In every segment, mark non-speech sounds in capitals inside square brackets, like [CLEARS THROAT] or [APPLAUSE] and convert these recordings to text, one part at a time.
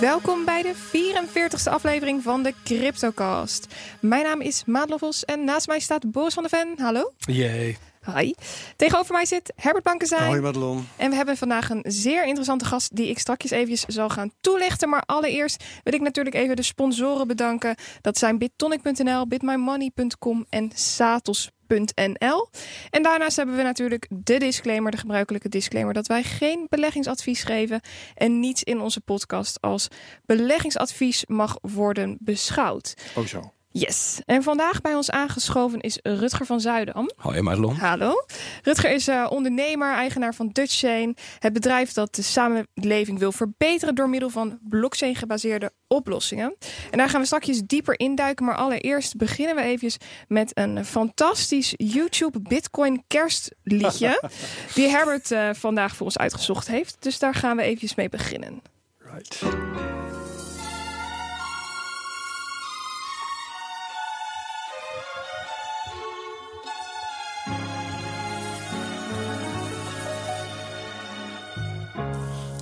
Welkom bij de 44ste aflevering van de CryptoCast. Mijn naam is Maat en naast mij staat Boris van der Ven. Hallo. Jee. Hi. Tegenover mij zit Herbert Bankenzijn. Hoi Madelon. En we hebben vandaag een zeer interessante gast die ik straks eventjes zal gaan toelichten. Maar allereerst wil ik natuurlijk even de sponsoren bedanken. Dat zijn BitTonic.nl, BitMyMoney.com en Satos.nl. En daarnaast hebben we natuurlijk de disclaimer, de gebruikelijke disclaimer, dat wij geen beleggingsadvies geven en niets in onze podcast als beleggingsadvies mag worden beschouwd. Oh zo. Yes. En vandaag bij ons aangeschoven is Rutger van Zuidam. Hoi Madelon. Hallo. Rutger is uh, ondernemer, eigenaar van DutchChain. Het bedrijf dat de samenleving wil verbeteren door middel van blockchain gebaseerde oplossingen. En daar gaan we straks dieper induiken. Maar allereerst beginnen we even met een fantastisch YouTube Bitcoin kerstliedje. [LAUGHS] die Herbert uh, vandaag voor ons uitgezocht heeft. Dus daar gaan we even mee beginnen. Right.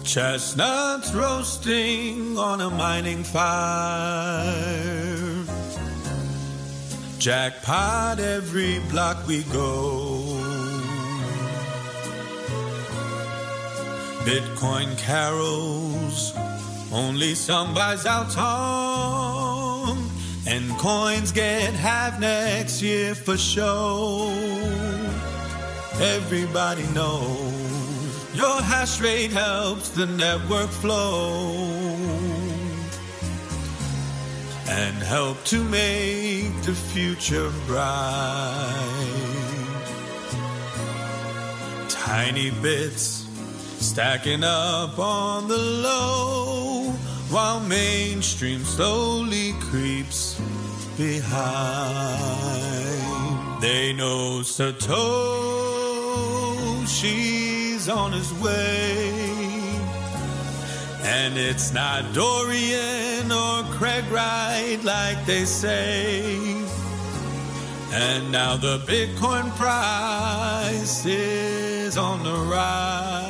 Chestnuts roasting on a mining fire. Jackpot every block we go. Bitcoin carols, only some buys our tongue. And coins get half next year for show. Everybody knows. Your hash rate helps the network flow and help to make the future bright. Tiny bits stacking up on the low while mainstream slowly creeps behind. They know On his way. And it's not Dorian or Craig Wright like they say. And now the Bitcoin price is on the rise.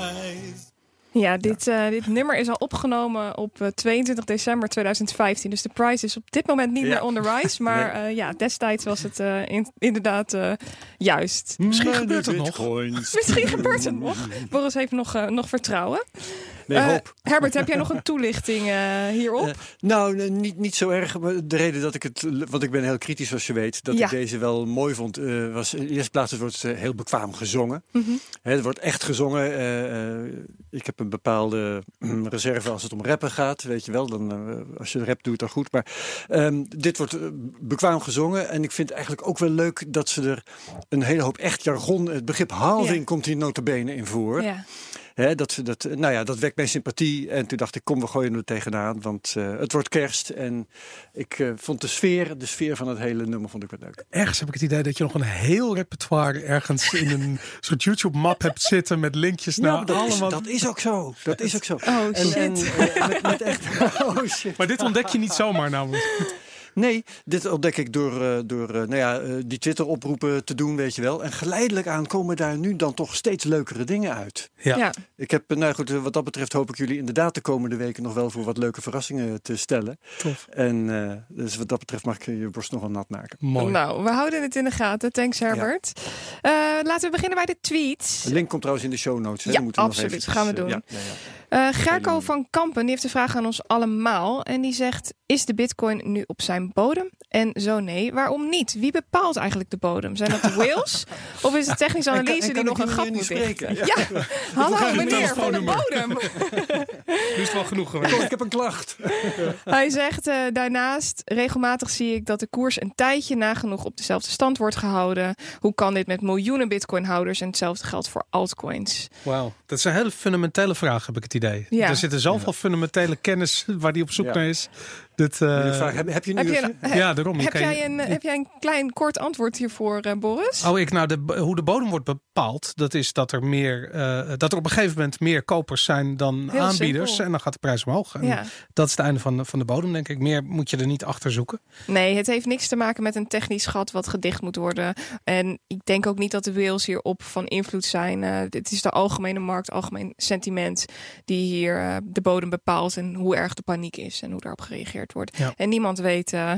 Ja, dit, uh, dit nummer is al opgenomen op uh, 22 december 2015. Dus de price is op dit moment niet ja. meer on the rise. [LAUGHS] Maar nee. uh, ja, destijds was het uh, in, inderdaad juist. [LAUGHS] Misschien gebeurt het nog. Misschien gebeurt het nog. Boris heeft nog, nog vertrouwen. Nee, hoop. Herbert, heb jij nog een toelichting hierop? nou, niet, niet zo erg. De reden dat ik het, want ik ben heel kritisch zoals je weet, dat ja. ik deze wel mooi vond, was in de eerste plaats het wordt heel bekwaam gezongen. Mm -hmm. het wordt echt gezongen. ik heb een bepaalde reserve als het om rappen gaat, weet je wel. Dan, als je rap doet, dan goed. Maar um, dit wordt bekwaam gezongen. En ik vind eigenlijk ook wel leuk dat ze er een hele hoop echt jargon... Het begrip halving ja. komt hier notabene in voor. Ja. He, dat, dat, nou ja, dat wekt mijn sympathie. En toen dacht ik, kom, we gooien er tegenaan. Want uh, het wordt kerst. En ik uh, vond de sfeer, de sfeer van het hele nummer vond ik wat leuk. Ergens heb ik het idee dat je nog een heel repertoire ergens in een [LAUGHS] soort YouTube-map hebt zitten met linkjes naar nou, dat allemaal. Is, dat is ook zo. Dat is ook zo. Oh en, shit. En, uh, met, met echt, [LAUGHS] oh shit. Maar dit ontdek je niet zomaar namelijk. [LAUGHS] Nee, dit ontdek ik door, uh, door uh, nou ja, uh, die Twitter-oproepen te doen, weet je wel. En geleidelijk aan komen daar nu dan toch steeds leukere dingen uit. Ja. ja. Ik heb, nou goed, wat dat betreft hoop ik jullie inderdaad de komende weken nog wel voor wat leuke verrassingen te stellen. Tof. En dus wat dat betreft mag ik je borst nog wel nat maken. Mooi. Nou, we houden het in de gaten. Thanks Herbert. Ja. laten we beginnen bij de tweets. De link komt trouwens in de show notes. Hè? Ja, moeten absoluut. Nog even, gaan we doen. Ja, ja, Uh, Gerco van Kampen die heeft een vraag aan ons allemaal. En die zegt: Is de Bitcoin nu op zijn bodem? En zo nee, waarom niet? Wie bepaalt eigenlijk de bodem? Zijn dat de [LAUGHS] whales? of is het technische analyse en kan, en die nog een gat moet spreken? Ja, ja. [LAUGHS] hallo meneer van de bodem. [LAUGHS] nu is het wel genoeg geweest. Ik heb een klacht. Hij zegt uh, daarnaast: regelmatig zie ik dat de koers een tijdje nagenoeg op dezelfde stand wordt gehouden. Hoe kan dit met miljoenen Bitcoin-houders? En hetzelfde geldt voor altcoins. Wauw, dat is een hele fundamentele vraag, heb ik het idee. Ja. Er zitten zoveel Ja. fundamentele kennis waar die op zoek Ja. naar is. Dit, uh, vraag, heb, heb, je nu heb je, ja, daarom. Heb, jij een, heb jij een klein kort antwoord hiervoor, uh, Boris? Oh, ik nou de, hoe de bodem wordt bepaald, dat is dat er meer, uh, dat er op een gegeven moment meer kopers zijn dan Heel aanbieders simpel. en dan gaat de prijs omhoog. En Ja. Dat is het einde van de, van de bodem, denk ik. Meer moet je er niet achter zoeken. Nee, het heeft niks te maken met een technisch gat wat gedicht moet worden. En ik denk ook niet dat de whales hierop van invloed zijn. Uh, het is de algemene markt, algemeen sentiment die hier uh, de bodem bepaalt en hoe erg de paniek is en hoe daarop gereageerd wordt. Ja. En niemand weet uh,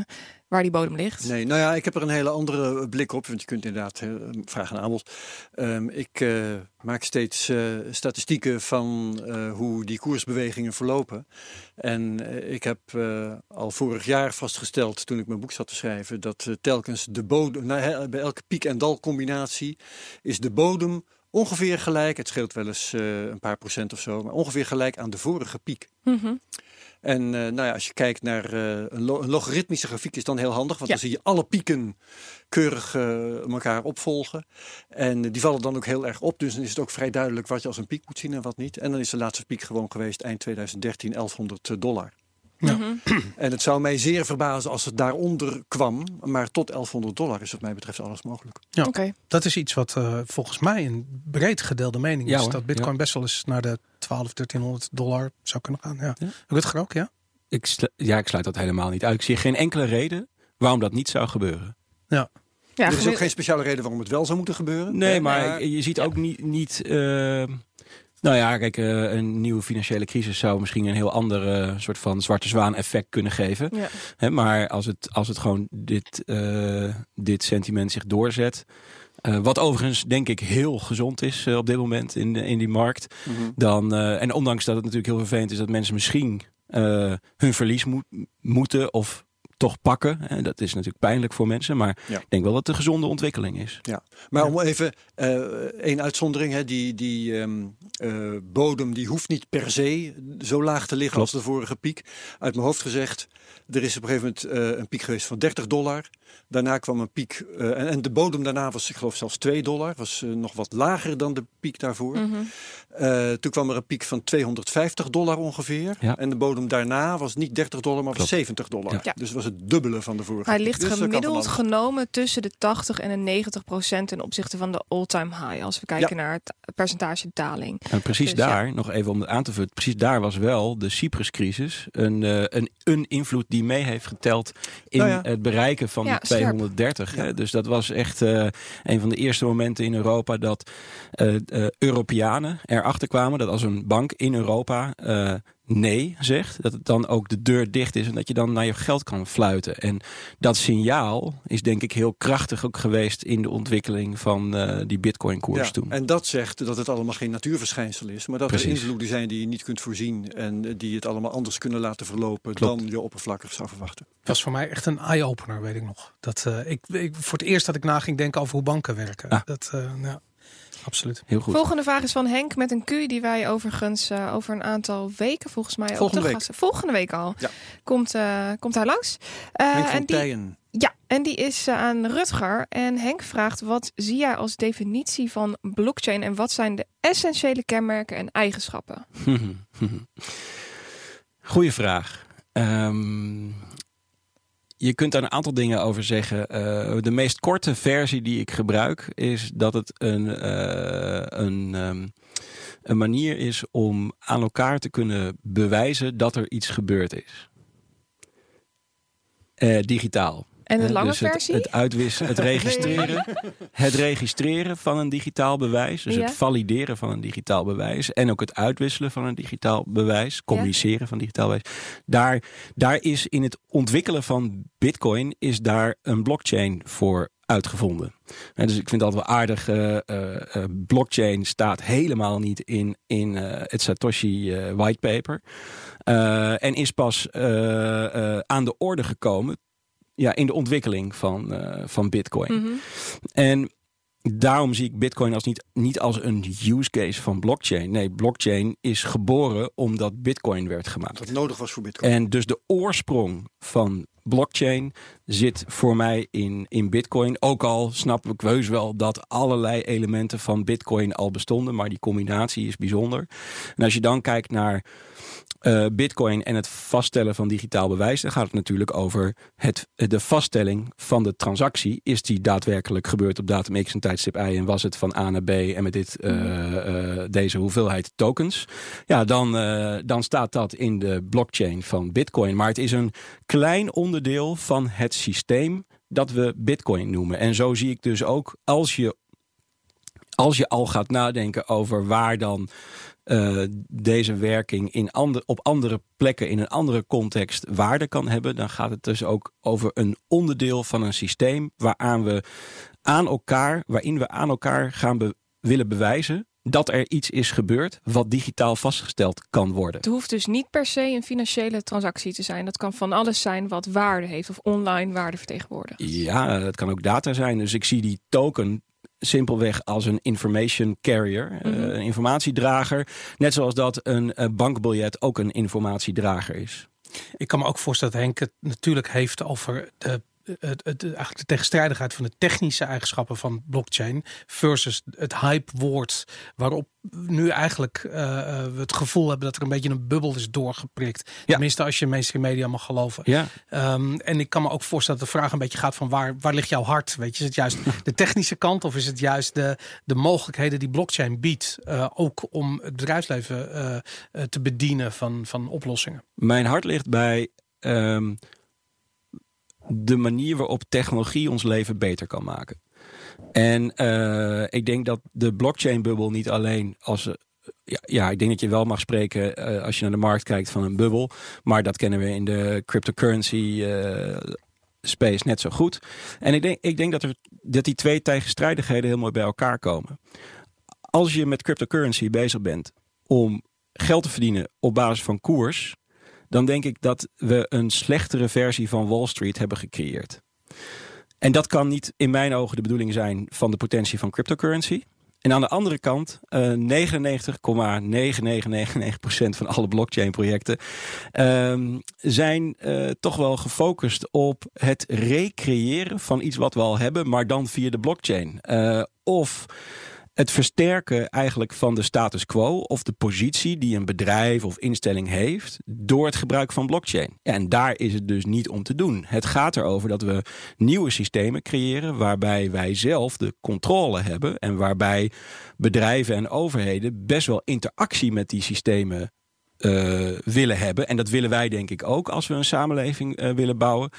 waar die bodem ligt. Nee, nou ja, ik heb er een hele andere blik op, want je kunt inderdaad uh, vragen aan aanbod. Um, ik uh, maak steeds uh, statistieken van hoe die koersbewegingen verlopen. En ik heb al vorig jaar vastgesteld, toen ik mijn boek zat te schrijven, dat telkens de bodem, nou, bij elke piek- en dal-combinatie is de bodem ongeveer gelijk. Het scheelt wel eens een paar procent of zo, maar ongeveer gelijk aan de vorige piek. Mm -hmm. En uh, nou ja, als je kijkt naar uh, een, lo een, logaritmische grafiek is dan heel handig, want ja. dan zie je alle pieken keurig uh, elkaar opvolgen. En die vallen dan ook heel erg op, dus dan is het ook vrij duidelijk wat je als een piek moet zien en wat niet. En dan is de laatste piek gewoon geweest eind 2013 1100 dollar. Ja. Mhm. [CLEARS THROAT] En het zou mij zeer verbazen als het daaronder kwam. Maar tot 1100 dollar is wat mij betreft alles mogelijk. Ja, okay. dat is iets wat uh, volgens mij een breed gedeelde mening is. Hoor. dat bitcoin ja. best wel eens naar de 12, 1300 dollar zou kunnen gaan. Ja. ja. Rutger ook, ja? Ik ja, ik sluit dat helemaal niet uit. Ik zie geen enkele reden waarom dat niet zou gebeuren. Ja. Ja, er is ook geen speciale reden waarom het wel zou moeten gebeuren. Nee, maar, maar je ziet ook niet... niet uh, nou ja, kijk, uh, een nieuwe financiële crisis zou misschien een heel ander uh, soort van zwarte zwaan effect kunnen geven. Ja. Maar als het, als het gewoon dit, uh, dit sentiment zich doorzet. Uh, wat overigens denk ik heel gezond is uh, op dit moment in, in die markt. Mm -hmm. dan, en ondanks dat het natuurlijk heel vervelend is dat mensen misschien hun verlies mo moeten of toch pakken. En dat is natuurlijk pijnlijk voor mensen. Maar ja. ik denk wel dat het een gezonde ontwikkeling is. Ja, maar om even uh, één uitzondering. Hè, die die um, uh, bodem die hoeft niet per se zo laag te liggen Klopt. als de vorige piek. Uit mijn hoofd gezegd, er is op een gegeven moment uh, een piek geweest van 30 dollar. Daarna kwam een piek. En, en, de bodem daarna was, ik geloof zelfs 2 dollar. Was nog wat lager dan de piek daarvoor. Mm -hmm. toen kwam er een piek van 250 dollar ongeveer. Ja. En de bodem daarna was niet 30 dollar, maar was Klopt. 70 dollar. Ja. Dus was het dubbele van de vorige Hij piek. ligt dus gemiddeld genomen tussen de 80 en de 90 procent ten opzichte van de all-time high. Als we kijken ja. naar het percentage daling. En precies Dus, daar, ja. nog even om het aan te vullen, precies daar was wel de Cyprus-crisis een, uh, een, een invloed die mee heeft geteld in Nou ja. het bereiken van Ja, die 230. Ja. Hè? Dus dat was echt uh, een van de eerste momenten in Europa dat uh, Europeanen erachter kwamen dat als een bank in Europa uh, nee zegt, dat het dan ook de deur dicht is en dat je dan naar je geld kan fluiten. En dat signaal is denk ik heel krachtig ook geweest in de ontwikkeling van uh, die bitcoin-koers ja, toen. En dat zegt dat het allemaal geen natuurverschijnsel is, maar dat Precies. er invloeden zijn die je niet kunt voorzien en die het allemaal anders kunnen laten verlopen Klopt. dan je oppervlakkig zou verwachten. Dat was voor mij echt een eye-opener, weet ik nog. Dat, uh, ik, ik, voor het eerst dat ik na ging denken over hoe banken werken. Ah. Dat, uh, ja, absoluut. Heel goed. Volgende vraag is van Henk met een Q, die wij overigens uh, over een aantal weken, volgens mij, Volgende ook week. Gasten. Volgende week al. Ja. Komt, uh, komt hij langs. Uh, Henk van en die, Tijen. ja, en die is uh, aan Rutger. En Henk vraagt: wat zie jij als definitie van blockchain en wat zijn de essentiële kenmerken en eigenschappen? [LAUGHS] Goeie vraag. Um, je kunt daar een aantal dingen over zeggen. Uh, de meest korte versie die ik gebruik is dat het een, uh, een, um, een manier is om aan elkaar te kunnen bewijzen dat er iets gebeurd is. Uh, digitaal. En de lange dus het, versie? Het uitwissen, het [LAUGHS] registreren. het registreren van een digitaal bewijs. Dus Ja. het valideren van een digitaal bewijs. En ook het uitwisselen van een digitaal bewijs. Communiceren van digitaal bewijs. Daar, daar is in het ontwikkelen van bitcoin is daar een blockchain voor uitgevonden. En dus ik vind altijd wel aardig. Uh, uh, blockchain staat helemaal niet in, in uh, het Satoshi whitepaper. en is pas aan de orde gekomen ja, in de ontwikkeling van, uh, van Bitcoin. Mm -hmm. En daarom zie ik Bitcoin als niet, niet als een use case van blockchain. Nee, blockchain is geboren omdat Bitcoin werd gemaakt. Dat nodig was voor Bitcoin. En dus de oorsprong van blockchain zit voor mij in, in Bitcoin. Ook al snap ik heus wel dat allerlei elementen van Bitcoin al bestonden, maar die combinatie is bijzonder. En als je dan kijkt naar uh, Bitcoin en het vaststellen van digitaal bewijs, dan gaat het natuurlijk over het, de vaststelling van de transactie. Is die daadwerkelijk gebeurd op datum X en tijdstip Y en was het van A naar B en met dit, uh, uh, deze hoeveelheid tokens? Ja, dan, dan staat dat in de blockchain van Bitcoin. Maar het is een klein onderdeel van het systeem dat we Bitcoin noemen. En zo zie ik dus ook als je als je al gaat nadenken over waar dan uh, deze werking in ander, op andere plekken, in een andere context waarde kan hebben, dan gaat het dus ook over een onderdeel van een systeem waaraan we aan elkaar, waarin we aan elkaar gaan willen bewijzen dat er iets is gebeurd wat digitaal vastgesteld kan worden. Het hoeft dus niet per se een financiële transactie te zijn. Dat kan van alles zijn wat waarde heeft of online waarde vertegenwoordigt. Ja, het kan ook data zijn. Dus ik zie die token simpelweg als een information carrier, mm een informatiedrager. Net zoals dat een uh, bankbiljet ook een informatiedrager is. Ik kan me ook voorstellen dat Henk het natuurlijk heeft over de het, het, eigenlijk de tegenstrijdigheid van de technische eigenschappen van blockchain versus het hype-woord waarop nu eigenlijk uh, we het gevoel hebben dat er een beetje een bubbel is doorgeprikt. Ja. Tenminste, als je mainstream media mag geloven. Ja. Um, en ik kan me ook voorstellen dat de vraag een beetje gaat van waar, waar ligt jouw hart? Weet je, is het juist [LAUGHS] de technische kant of is het juist de, de mogelijkheden die blockchain biedt, uh, ook om het bedrijfsleven uh, te bedienen van, van oplossingen? Mijn hart ligt bij um, de manier waarop technologie ons leven beter kan maken. En uh, ik denk dat de blockchain-bubbel niet alleen als. Ja, ja, ik denk dat je wel mag spreken uh, als je naar de markt kijkt van een bubbel. Maar dat kennen we in de cryptocurrency space net zo goed. En ik denk, ik denk dat, er, dat die twee tegenstrijdigheden heel mooi bij elkaar komen. Als je met cryptocurrency bezig bent om geld te verdienen op basis van koers, dan denk ik dat we een slechtere versie van Wall Street hebben gecreëerd. En dat kan niet in mijn ogen de bedoeling zijn van de potentie van cryptocurrency. En aan de andere kant, uh, 99,9999% van alle blockchain projecten uh, zijn uh, toch wel gefocust op het recreëren van iets wat we al hebben, maar dan via de blockchain. Uh, of het versterken eigenlijk van de status quo of de positie die een bedrijf of instelling heeft door het gebruik van blockchain. en daar is het dus niet om te doen. Het gaat erover dat we nieuwe systemen creëren waarbij wij zelf de controle hebben en waarbij bedrijven en overheden best wel interactie met die systemen uh, willen hebben. En dat willen wij denk ik ook als we een samenleving uh, willen bouwen.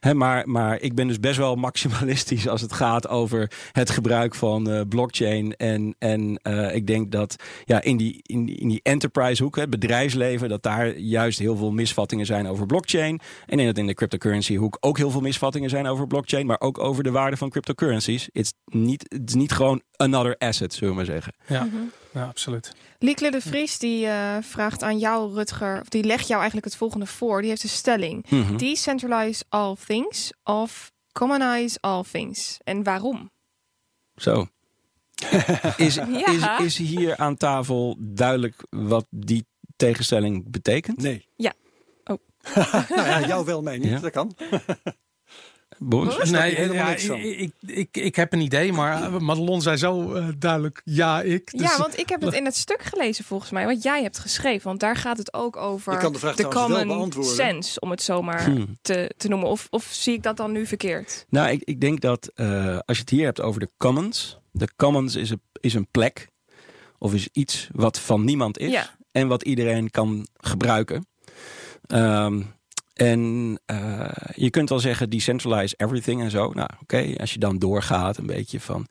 Hè, maar, maar ik ben dus best wel maximalistisch als het gaat over het gebruik van uh, blockchain. En, en ik denk dat ja, in, die, in, die, in die enterprise hoek, het bedrijfsleven, dat daar juist heel veel misvattingen zijn over blockchain. En in, het, in de cryptocurrency hoek ook heel veel misvattingen zijn over blockchain, maar ook over de waarde van cryptocurrencies. Het is niet, het is niet gewoon another asset, zullen we maar zeggen. Ja. Mm -hmm. Ja, absoluut. Liekle de Vries die uh, vraagt aan jou, Rutger, of die legt jou eigenlijk het volgende voor. Die heeft een stelling: mm -hmm. Decentralize all things of commonize all things. En waarom? Zo. [LAUGHS] is, ja. is, is hier aan tafel duidelijk wat die tegenstelling betekent? Nee. Ja. Oh. [LAUGHS] nou ja, jou wel, mij niet. Ja. Dat kan. Boris? Nee, ja, ik, ik, ik heb een idee, maar Madelon zei zo uh, duidelijk ja, ik. Dus ja, want ik heb het in het stuk gelezen volgens mij, wat jij hebt geschreven. Want daar gaat het ook over kan de, vraag de common sense, om het zomaar hmm. te, te noemen. Of, of zie ik dat dan nu verkeerd? Nou, ik, ik denk dat uh, als je het hier hebt over de commons. De commons is een, is een plek of is iets wat van niemand is. Ja. En wat iedereen kan gebruiken. Um, en uh, je kunt wel zeggen decentralize everything en zo. Nou, oké, als je dan doorgaat een beetje van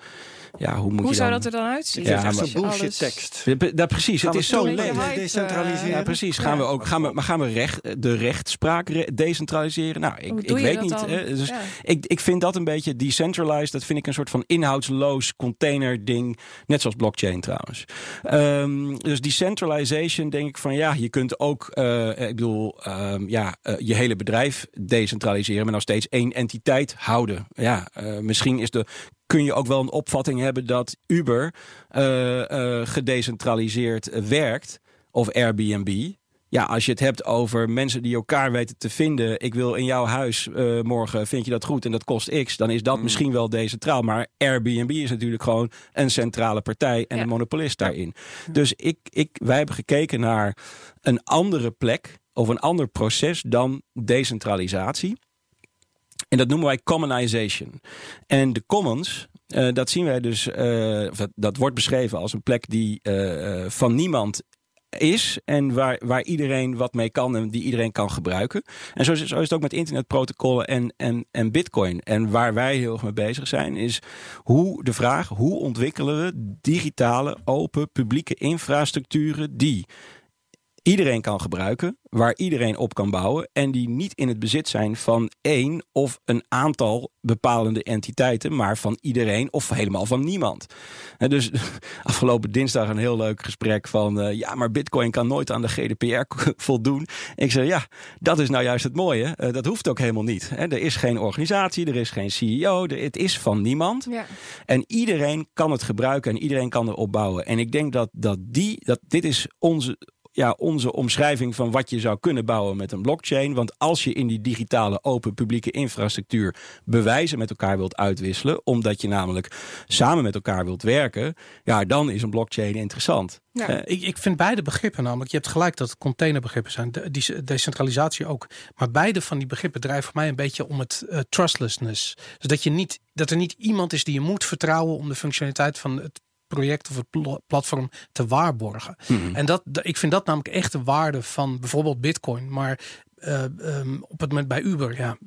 ja, hoe moet hoe je zou dan... dat er dan uitzien? Ja, maar bullshit tekst. Ja, precies, het is zo leeg. Decentraliseren. Ja, precies. Gaan we ook gaan we, maar gaan we recht, de rechtspraak decentraliseren? Nou, ik, ik weet niet. Hè. Dus ja. ik, ik vind dat een beetje decentralized. Dat vind ik een soort van inhoudsloos container ding. Net zoals blockchain trouwens. Um, dus decentralization denk ik van ja, je kunt ook, uh, ik bedoel, um, ja, uh, je hele bedrijf decentraliseren, maar nog steeds één entiteit houden. Ja, uh, misschien is de kun je ook wel een opvatting hebben dat Uber uh, uh, gedecentraliseerd werkt of Airbnb. ja, als je het hebt over mensen die elkaar weten te vinden. Ik wil in jouw huis uh, morgen, vind je dat goed en dat kost x. Dan is dat mm. misschien wel decentraal. Maar Airbnb is natuurlijk gewoon een centrale partij en een monopolist daarin. Dus ik, ik, wij hebben gekeken naar een andere plek of een ander proces dan decentralisatie. En dat noemen wij commonization. En de commons, uh, dat zien wij dus, uh, dat wordt beschreven als een plek die uh, van niemand is en waar, waar iedereen wat mee kan en die iedereen kan gebruiken. En zo zo is het ook met internetprotocollen en, en, en bitcoin. En waar wij heel erg mee bezig zijn is hoe de vraag hoe ontwikkelen we digitale, open, publieke infrastructuren die iedereen kan gebruiken, waar iedereen op kan bouwen en die niet in het bezit zijn van één of een aantal bepalende entiteiten, maar van iedereen of helemaal van niemand. En dus [LAUGHS] afgelopen dinsdag een heel leuk gesprek van uh, ja, maar Bitcoin kan nooit aan de GDPR [LAUGHS] voldoen. Ik zei ja, dat is nou juist het mooie. Uh, dat hoeft ook helemaal niet. Hè. Er is geen organisatie, er is geen CEO, er, het is van niemand. Ja. En iedereen kan het gebruiken en iedereen kan erop bouwen. En ik denk dat, dat, die, dat dit is onze ja, onze omschrijving van wat je zou kunnen bouwen met een blockchain. Want als je in die digitale open publieke infrastructuur bewijzen met elkaar wilt uitwisselen, omdat je namelijk samen met elkaar wilt werken, ja, dan is een blockchain interessant. Ja. Uh, ik, ik vind beide begrippen namelijk, je hebt gelijk dat het containerbegrippen zijn, de, die decentralisatie ook. Maar beide van die begrippen drijven voor mij een beetje om het uh, trustlessness. Dus dat, je niet, dat er niet iemand is die je moet vertrouwen om de functionaliteit van het project of het platform te waarborgen. Mhm. En dat, ik vind dat namelijk echt de waarde van bijvoorbeeld Bitcoin. Maar uh, um, op het moment bij Uber, ja,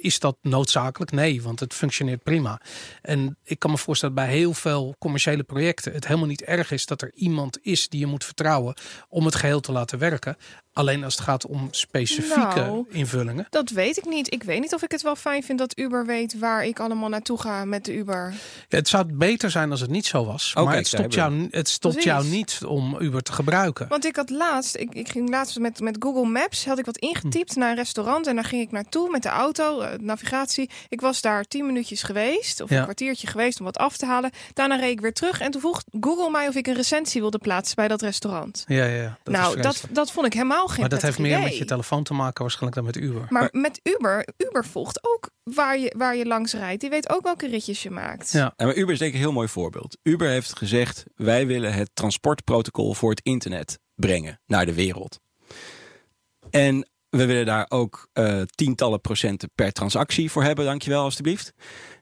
is dat noodzakelijk? Nee, want het functioneert prima. En ik kan me voorstellen bij heel veel commerciële projecten het helemaal niet erg is dat er iemand is die je moet vertrouwen om het geheel te laten werken. Alleen als het gaat om specifieke nou, invullingen. Dat weet ik niet. Ik weet niet of ik het wel fijn vind dat Uber weet waar ik allemaal naartoe ga met de Uber. Ja, het zou beter zijn als het niet zo was. maar het stopt, jou, het stopt jou niet om Uber te gebruiken. Want ik had laatst, ik, ik ging laatst met, met Google Maps, had ik wat ingetypt hm. naar een restaurant en daar ging ik naartoe met de auto, uh, navigatie. Ik was daar tien minuutjes geweest of een kwartiertje geweest om wat af te halen. Daarna reed ik weer terug en toen vroeg Google mij of ik een recensie wilde plaatsen bij dat restaurant. Ja, ja. Dat nou, dat, dat vond ik helemaal maar dat heeft meer met je telefoon te maken waarschijnlijk dan met Uber. Maar, met Uber, Uber volgt ook waar je, waar je langs rijdt. Die weet ook welke ritjes je maakt. Ja. maar Uber is denk ik een heel mooi voorbeeld. Uber heeft gezegd, wij willen het transportprotocol voor het internet brengen naar de wereld. En we willen daar ook uh, tientallen procenten per transactie voor hebben, dankjewel alstublieft.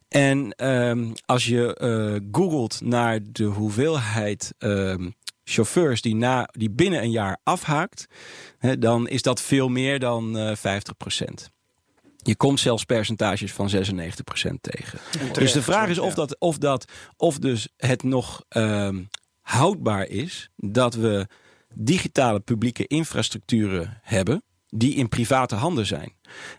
En um, als je uh, googelt naar de hoeveelheid um, chauffeurs die, na, die binnen een jaar afhaakt, hè, dan is dat veel meer dan uh, eh, 50%. Je komt zelfs percentages van 96% tegen. Dus de vraag is of, dat, of, dat, of dus het nog uh, houdbaar is dat we digitale publieke infrastructuren hebben die in private handen zijn.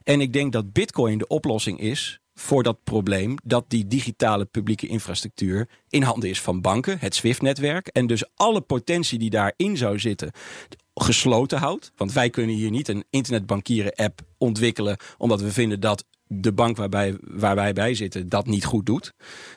En ik denk dat Bitcoin de oplossing is voor dat probleem dat die digitale publieke infrastructuur in handen is van banken, het SWIFT-netwerk. En dus alle potentie die daarin zou zitten, gesloten houdt. Want wij kunnen hier niet een internetbankieren-app ontwikkelen, omdat we vinden dat de bank waarbij, waar wij bij zitten dat niet goed doet.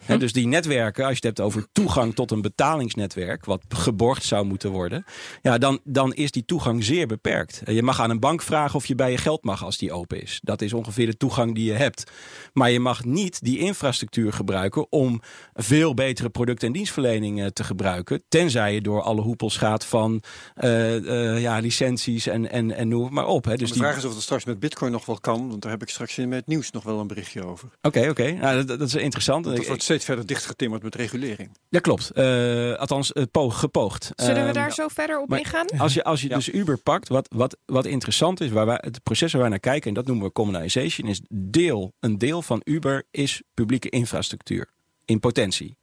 Hm. dus die netwerken, als je het hebt over toegang tot een betalingsnetwerk, wat geborgd zou moeten worden, ja, dan, dan is die toegang zeer beperkt. Je mag aan een bank vragen of je bij je geld mag als die open is. Dat is ongeveer de toegang die je hebt. Maar je mag niet die infrastructuur gebruiken om veel betere producten en dienstverleningen te gebruiken, tenzij je door alle hoepels gaat van uh, uh, ja, licenties en, en, en noem maar op. Hè. Dus de vraag is of het straks met Bitcoin nog wel kan, want daar heb ik straks in met nieuws nog wel een berichtje over. Oké, oké. Nou, dat, dat, is interessant. Dat wordt steeds verder dichtgetimmerd met regulering. Ja, klopt. Uh, althans, uh, gepoogd. Zullen we daar ehm, zo verder op ingaan? Als je, als je dus Uber pakt, wat, wat, wat interessant is, waar wij, het proces waar wij naar kijken, en dat noemen we commonization, is deel, een deel van Uber is publieke infrastructuur in potentie.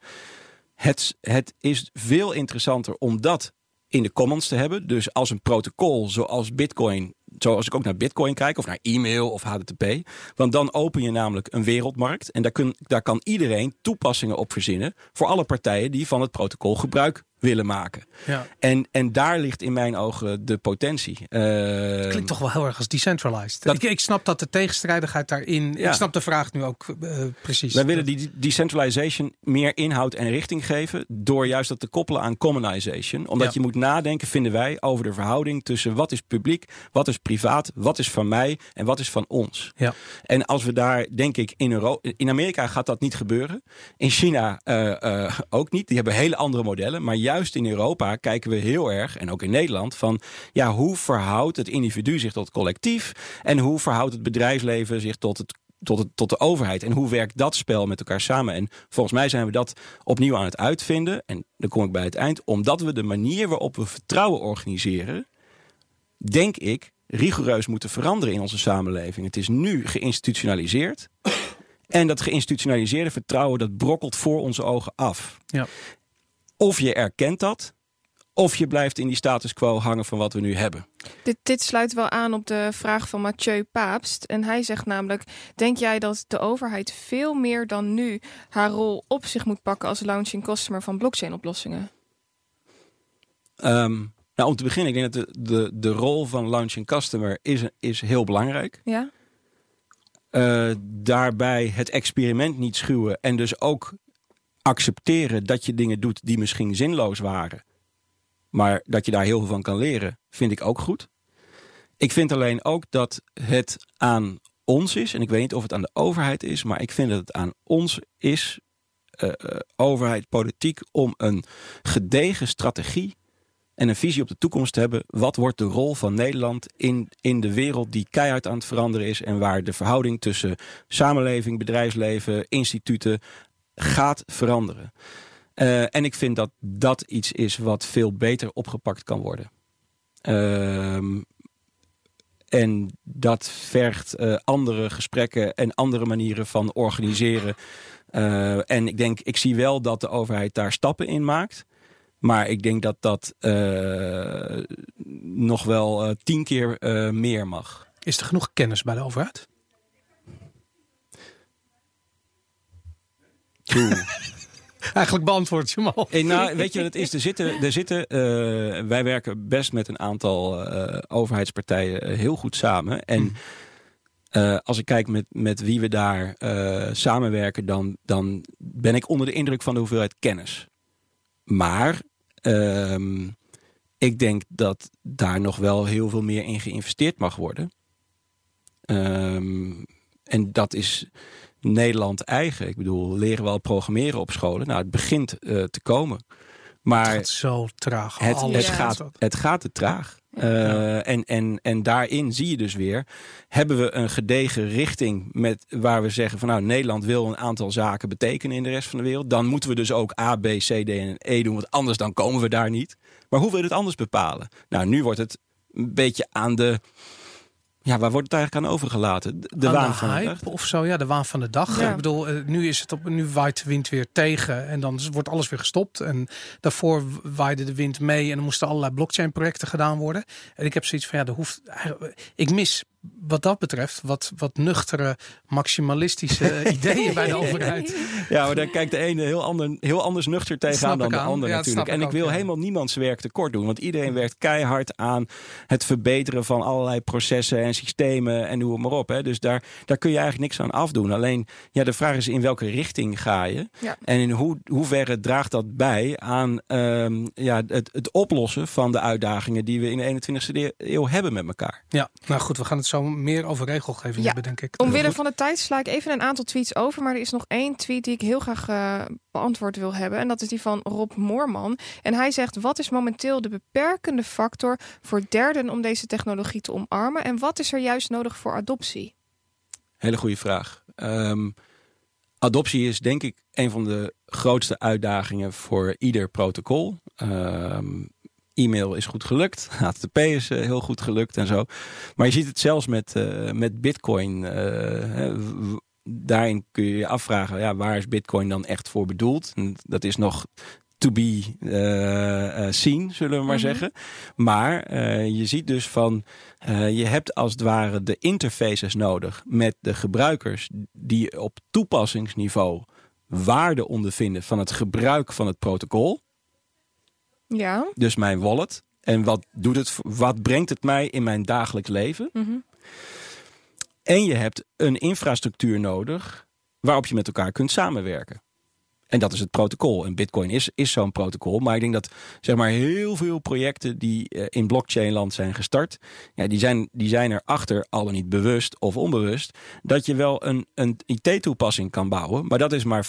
Het, het is veel interessanter om dat in de commons te hebben. Dus als een protocol zoals Bitcoin zoals ik ook naar Bitcoin kijk, of naar e-mail of HTTP. Want dan open je namelijk een wereldmarkt. En daar, kun, daar kan iedereen toepassingen op verzinnen voor alle partijen die van het protocol gebruik willen maken. Ja. En, en daar ligt in mijn ogen de potentie. Uh, Klinkt toch wel heel erg als decentralized. Dat, ik, ik, snap dat de tegenstrijdigheid daarin. Ja. Ik snap de vraag nu ook uh, precies. Wij willen die decentralization meer inhoud en richting geven. door juist dat te koppelen aan commonization. Omdat je moet nadenken, vinden wij, over de verhouding tussen wat is publiek, wat is privaat, wat is van mij en wat is van ons. Ja. En als we daar, denk ik, in, Euro in Amerika gaat dat niet gebeuren. In China uh, ook niet. Die hebben hele andere modellen. Maar juist in Europa kijken we heel erg, en ook in Nederland, van ja, hoe verhoudt het individu zich tot het collectief? En hoe verhoudt het bedrijfsleven zich tot het tot, het, tot de overheid. En hoe werkt dat spel met elkaar samen? En volgens mij zijn we dat opnieuw aan het uitvinden. En dan kom ik bij het eind. Omdat we de manier waarop we vertrouwen organiseren, denk ik, rigoureus moeten veranderen in onze samenleving. Het is nu geïnstitutionaliseerd. En dat geïnstitutionaliseerde vertrouwen, dat brokkelt voor onze ogen af. Ja. Of je erkent dat, of je blijft in die status quo hangen van wat we nu hebben. Dit, dit sluit wel aan op de vraag van Mathieu Paapst. En hij zegt namelijk: Denk jij dat de overheid veel meer dan nu haar rol op zich moet pakken als launching customer van blockchain-oplossingen? Um, nou, om te beginnen, ik denk dat de, de, de rol van launching customer is, is heel belangrijk. Ja. Uh, daarbij het experiment niet schuwen en dus ook accepteren dat je dingen doet die misschien zinloos waren. Maar dat je daar heel veel van kan leren, vind ik ook goed. Ik vind alleen ook dat het aan ons is, en ik weet niet of het aan de overheid is, maar ik vind dat het aan ons is, uh, uh, overheid, politiek, om een gedegen strategie en een visie op de toekomst te hebben. Wat wordt de rol van Nederland in, in de wereld die keihard aan het veranderen is en waar de verhouding tussen samenleving, bedrijfsleven, instituten gaat veranderen. Uh, en ik vind dat dat iets is wat veel beter opgepakt kan worden. Uh, en dat vergt uh, andere gesprekken en andere manieren van organiseren. Uh, en ik denk, ik zie wel dat de overheid daar stappen in maakt. Maar ik denk dat dat nog wel tien keer meer mag. Is er genoeg kennis bij de overheid? [LAUGHS] Eigenlijk beantwoord je hem al. Hey, nou, weet je wat het is? Er zitten, er zitten, wij werken best met een aantal overheidspartijen heel goed samen. En mm. als ik kijk met, met wie we daar samenwerken, dan, dan ben ik onder de indruk van de hoeveelheid kennis. Maar um, ik denk dat daar nog wel heel veel meer in geïnvesteerd mag worden. Um, en dat is Nederland eigen. Ik bedoel, leren we al programmeren op scholen? Nou, het begint uh, te komen. Maar het gaat zo traag. Het, het, gaat, het gaat te traag. Uh, en, en, en daarin zie je dus weer, hebben we een gedegen richting met waar we zeggen van nou Nederland wil een aantal zaken betekenen in de rest van de wereld. Dan moeten we dus ook A, B, C, D en E doen, want anders dan komen we daar niet. Maar hoe wil je het anders bepalen? Nou, nu wordt het een beetje aan de ja, waar wordt het eigenlijk aan overgelaten? De, waan van de dag? Of zo, ja, de waan van de dag. Ik bedoel, eh, nu is het op, nu waait de wind weer tegen en dan wordt alles weer gestopt. En daarvoor waaide de wind mee en er moesten allerlei blockchain projecten gedaan worden. En ik heb zoiets van, ja, er hoeft, ik mis wat dat betreft wat, wat nuchtere, maximalistische [LAUGHS] ideeën bij de overheid. Ja, maar daar kijkt de ene heel, ander, heel anders nuchter tegenaan dan de ander natuurlijk. En ik, wil helemaal niemands werk tekort doen. Want iedereen werkt keihard aan het verbeteren van allerlei processen en systemen en noem maar op. Hè. Dus daar, daar kun je eigenlijk niks aan afdoen. Alleen ja, de vraag is in welke richting ga je? En in hoe, hoeverre draagt dat bij aan um, ja, het, het oplossen van de uitdagingen die we in de 21ste eeuw hebben met elkaar? Ja, nou goed, we gaan het zo meer over regelgeving ja. hebben, denk ik. Omwille van de tijd sla ik even een aantal tweets over. Maar er is nog één tweet die ik heel graag uh, beantwoord wil hebben. En dat is die van Rob Moorman. En hij zegt: Wat is momenteel de beperkende factor voor derden om deze technologie te omarmen? En wat is er juist nodig voor adoptie? Hele goede vraag. Um, adoptie is denk ik een van de grootste uitdagingen voor ieder protocol. Um, e-mail is goed gelukt. [LAUGHS] HTTP is uh, heel goed gelukt en zo. Maar je ziet het zelfs met, uh, met Bitcoin. Uh, daarin kun je je afvragen, ja, waar is Bitcoin dan echt voor bedoeld? En dat is nog to be seen, zullen we maar mm -hmm. zeggen. Maar je ziet dus van, je hebt als het ware de interfaces nodig met de gebruikers die op toepassingsniveau waarde ondervinden van het gebruik van het protocol. Ja. Dus mijn wallet. En wat doet het? Wat brengt het mij in mijn dagelijks leven? Mhm. En je hebt een infrastructuur nodig waarop je met elkaar kunt samenwerken. En dat is het protocol. En Bitcoin is, is zo'n protocol. Maar ik denk dat zeg maar, heel veel projecten die uh, in blockchainland zijn gestart, ja, die, zijn, die zijn erachter, al niet bewust of onbewust, dat je wel een, een IT-toepassing kan bouwen. Maar dat is maar 5%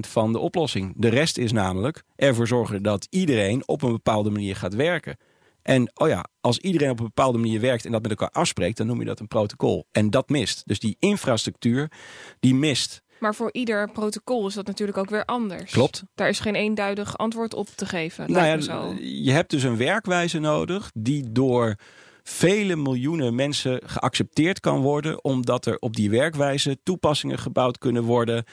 van de oplossing. De rest is namelijk ervoor zorgen dat iedereen op een bepaalde manier gaat werken. En oh ja, als iedereen op een bepaalde manier werkt en dat met elkaar afspreekt, dan noem je dat een protocol. En dat mist. Dus die infrastructuur, die mist. Maar voor ieder protocol is dat natuurlijk ook weer anders. Klopt. Daar is geen eenduidig antwoord op te geven. Nou ja, zo. je hebt dus een werkwijze nodig die door vele miljoenen mensen geaccepteerd kan worden, omdat er op die werkwijze toepassingen gebouwd kunnen worden.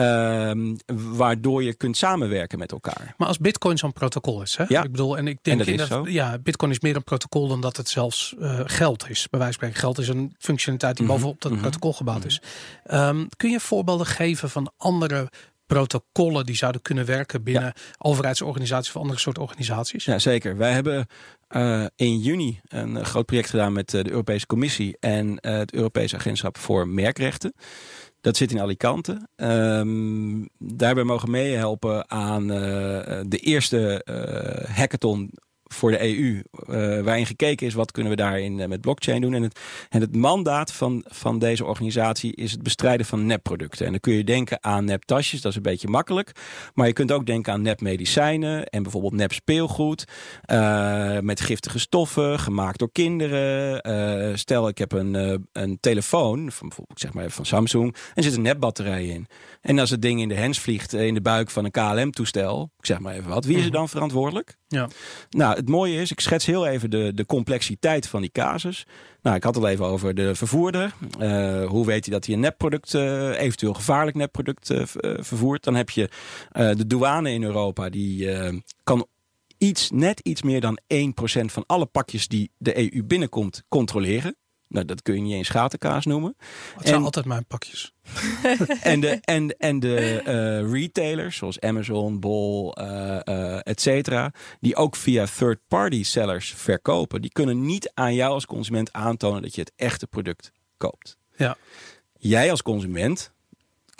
Ehm, waardoor je kunt samenwerken met elkaar. Maar als Bitcoin zo'n protocol is, hè? Ja. Ik bedoel, en ik En denk dat is ja, Bitcoin is meer een protocol dan dat het zelfs eh, geld is. Bij wijze van spreken, geld is een functionaliteit die Mhm. bovenop dat Mhm. protocol gebouwd is. Ehm, kun je voorbeelden geven van andere protocollen die zouden kunnen werken binnen overheidsorganisaties of andere soort organisaties? Ja, zeker. Wij hebben eh, in juni een eh, groot project gedaan met de Europese Commissie en het Europese Agentschap voor Merkrechten. Dat zit in Alicante. Ehm, daarbij mogen meehelpen aan eh, de eerste eh, hackathon voor de EU, eh, waarin gekeken is wat kunnen we daarin eh, met blockchain doen. En het, en het mandaat van, van deze organisatie is het bestrijden van nepproducten. En dan kun je denken aan neptasjes, dat is een beetje makkelijk. Maar je kunt ook denken aan nepmedicijnen en bijvoorbeeld nep speelgoed. eh, met giftige stoffen, gemaakt door kinderen. Stel, ik heb een, een telefoon, van bijvoorbeeld zeg maar even van Samsung, en er zit een nepbatterij in. En als het ding in de hens vliegt in de buik van een KLM-toestel, ik zeg maar even wat, wie is er dan verantwoordelijk? Ja. Nou, het mooie is, ik schets heel even de, de complexiteit van die casus. Nou, ik had het al even over de vervoerder. Eh, hoe weet hij dat hij een nepproduct, eh, eventueel gevaarlijk nepproduct eh, vervoert? Dan heb je de douane in Europa, die kan iets, net iets meer dan 1% van alle pakjes die de EU binnenkomt controleren. Nou, dat kun je niet eens gatenkaas noemen. Het zijn En- altijd mijn pakjes. [LAUGHS] En de, en, en de eh, retailers, zoals Amazon, Bol, eh, et cetera, die ook via third-party sellers verkopen, die kunnen niet aan jou als consument aantonen dat je het echte product koopt. Ja. Jij als consument,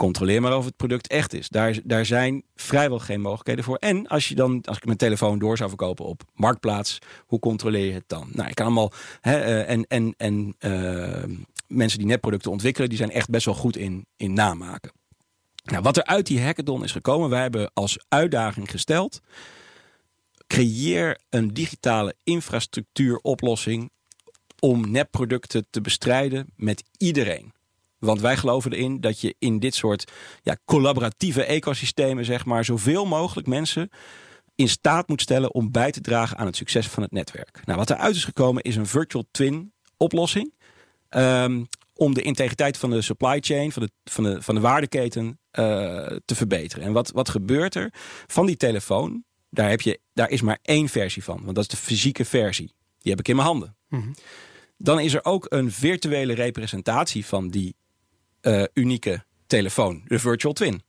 controleer maar of het product echt is. Daar, daar zijn vrijwel geen mogelijkheden voor. En als je dan, als ik mijn telefoon door zou verkopen op Marktplaats, hoe controleer je het dan? Nou, ik kan allemaal, hè, eh, en, en, en eh, mensen die netproducten ontwikkelen, die zijn echt best wel goed in, in namaken. Nou, wat er uit die hackathon is gekomen, wij hebben als uitdaging gesteld: creëer een digitale infrastructuuroplossing om nepproducten te bestrijden met iedereen. Want wij geloven erin dat je in dit soort ja, collaboratieve ecosystemen, zeg maar, zoveel mogelijk mensen in staat moet stellen om bij te dragen aan het succes van het netwerk. Nou, wat eruit is gekomen is een virtual twin oplossing. ehm, om de integriteit van de supply chain, van de, van de, van de waardeketen eh, te verbeteren. En wat, wat gebeurt er? Van die telefoon, daar, heb je, daar is maar één versie van. Want dat is de fysieke versie. Die heb ik in mijn handen. Mhm. Dan is er ook een virtuele representatie van die eh, unieke telefoon, de virtual twin.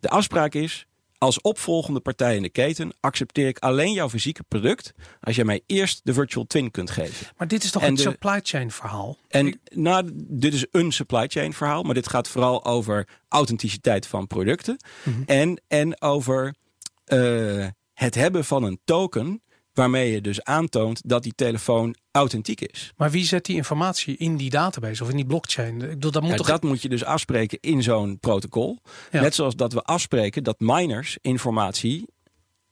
De afspraak is, als opvolgende partij in de keten accepteer ik alleen jouw fysieke product als jij mij eerst de virtual twin kunt geven. Maar dit is toch En een de- supply chain verhaal? En nou, dit is een supply chain verhaal, maar dit gaat vooral over authenticiteit van producten Mhm. en, en over eh, het hebben van een token waarmee je dus aantoont dat die telefoon authentiek is. Maar wie zet die informatie in die database of in die blockchain? Ik bedoel, dat moet Ja, toch... dat moet je dus afspreken in zo'n protocol. Ja. Net zoals dat we afspreken dat miners informatie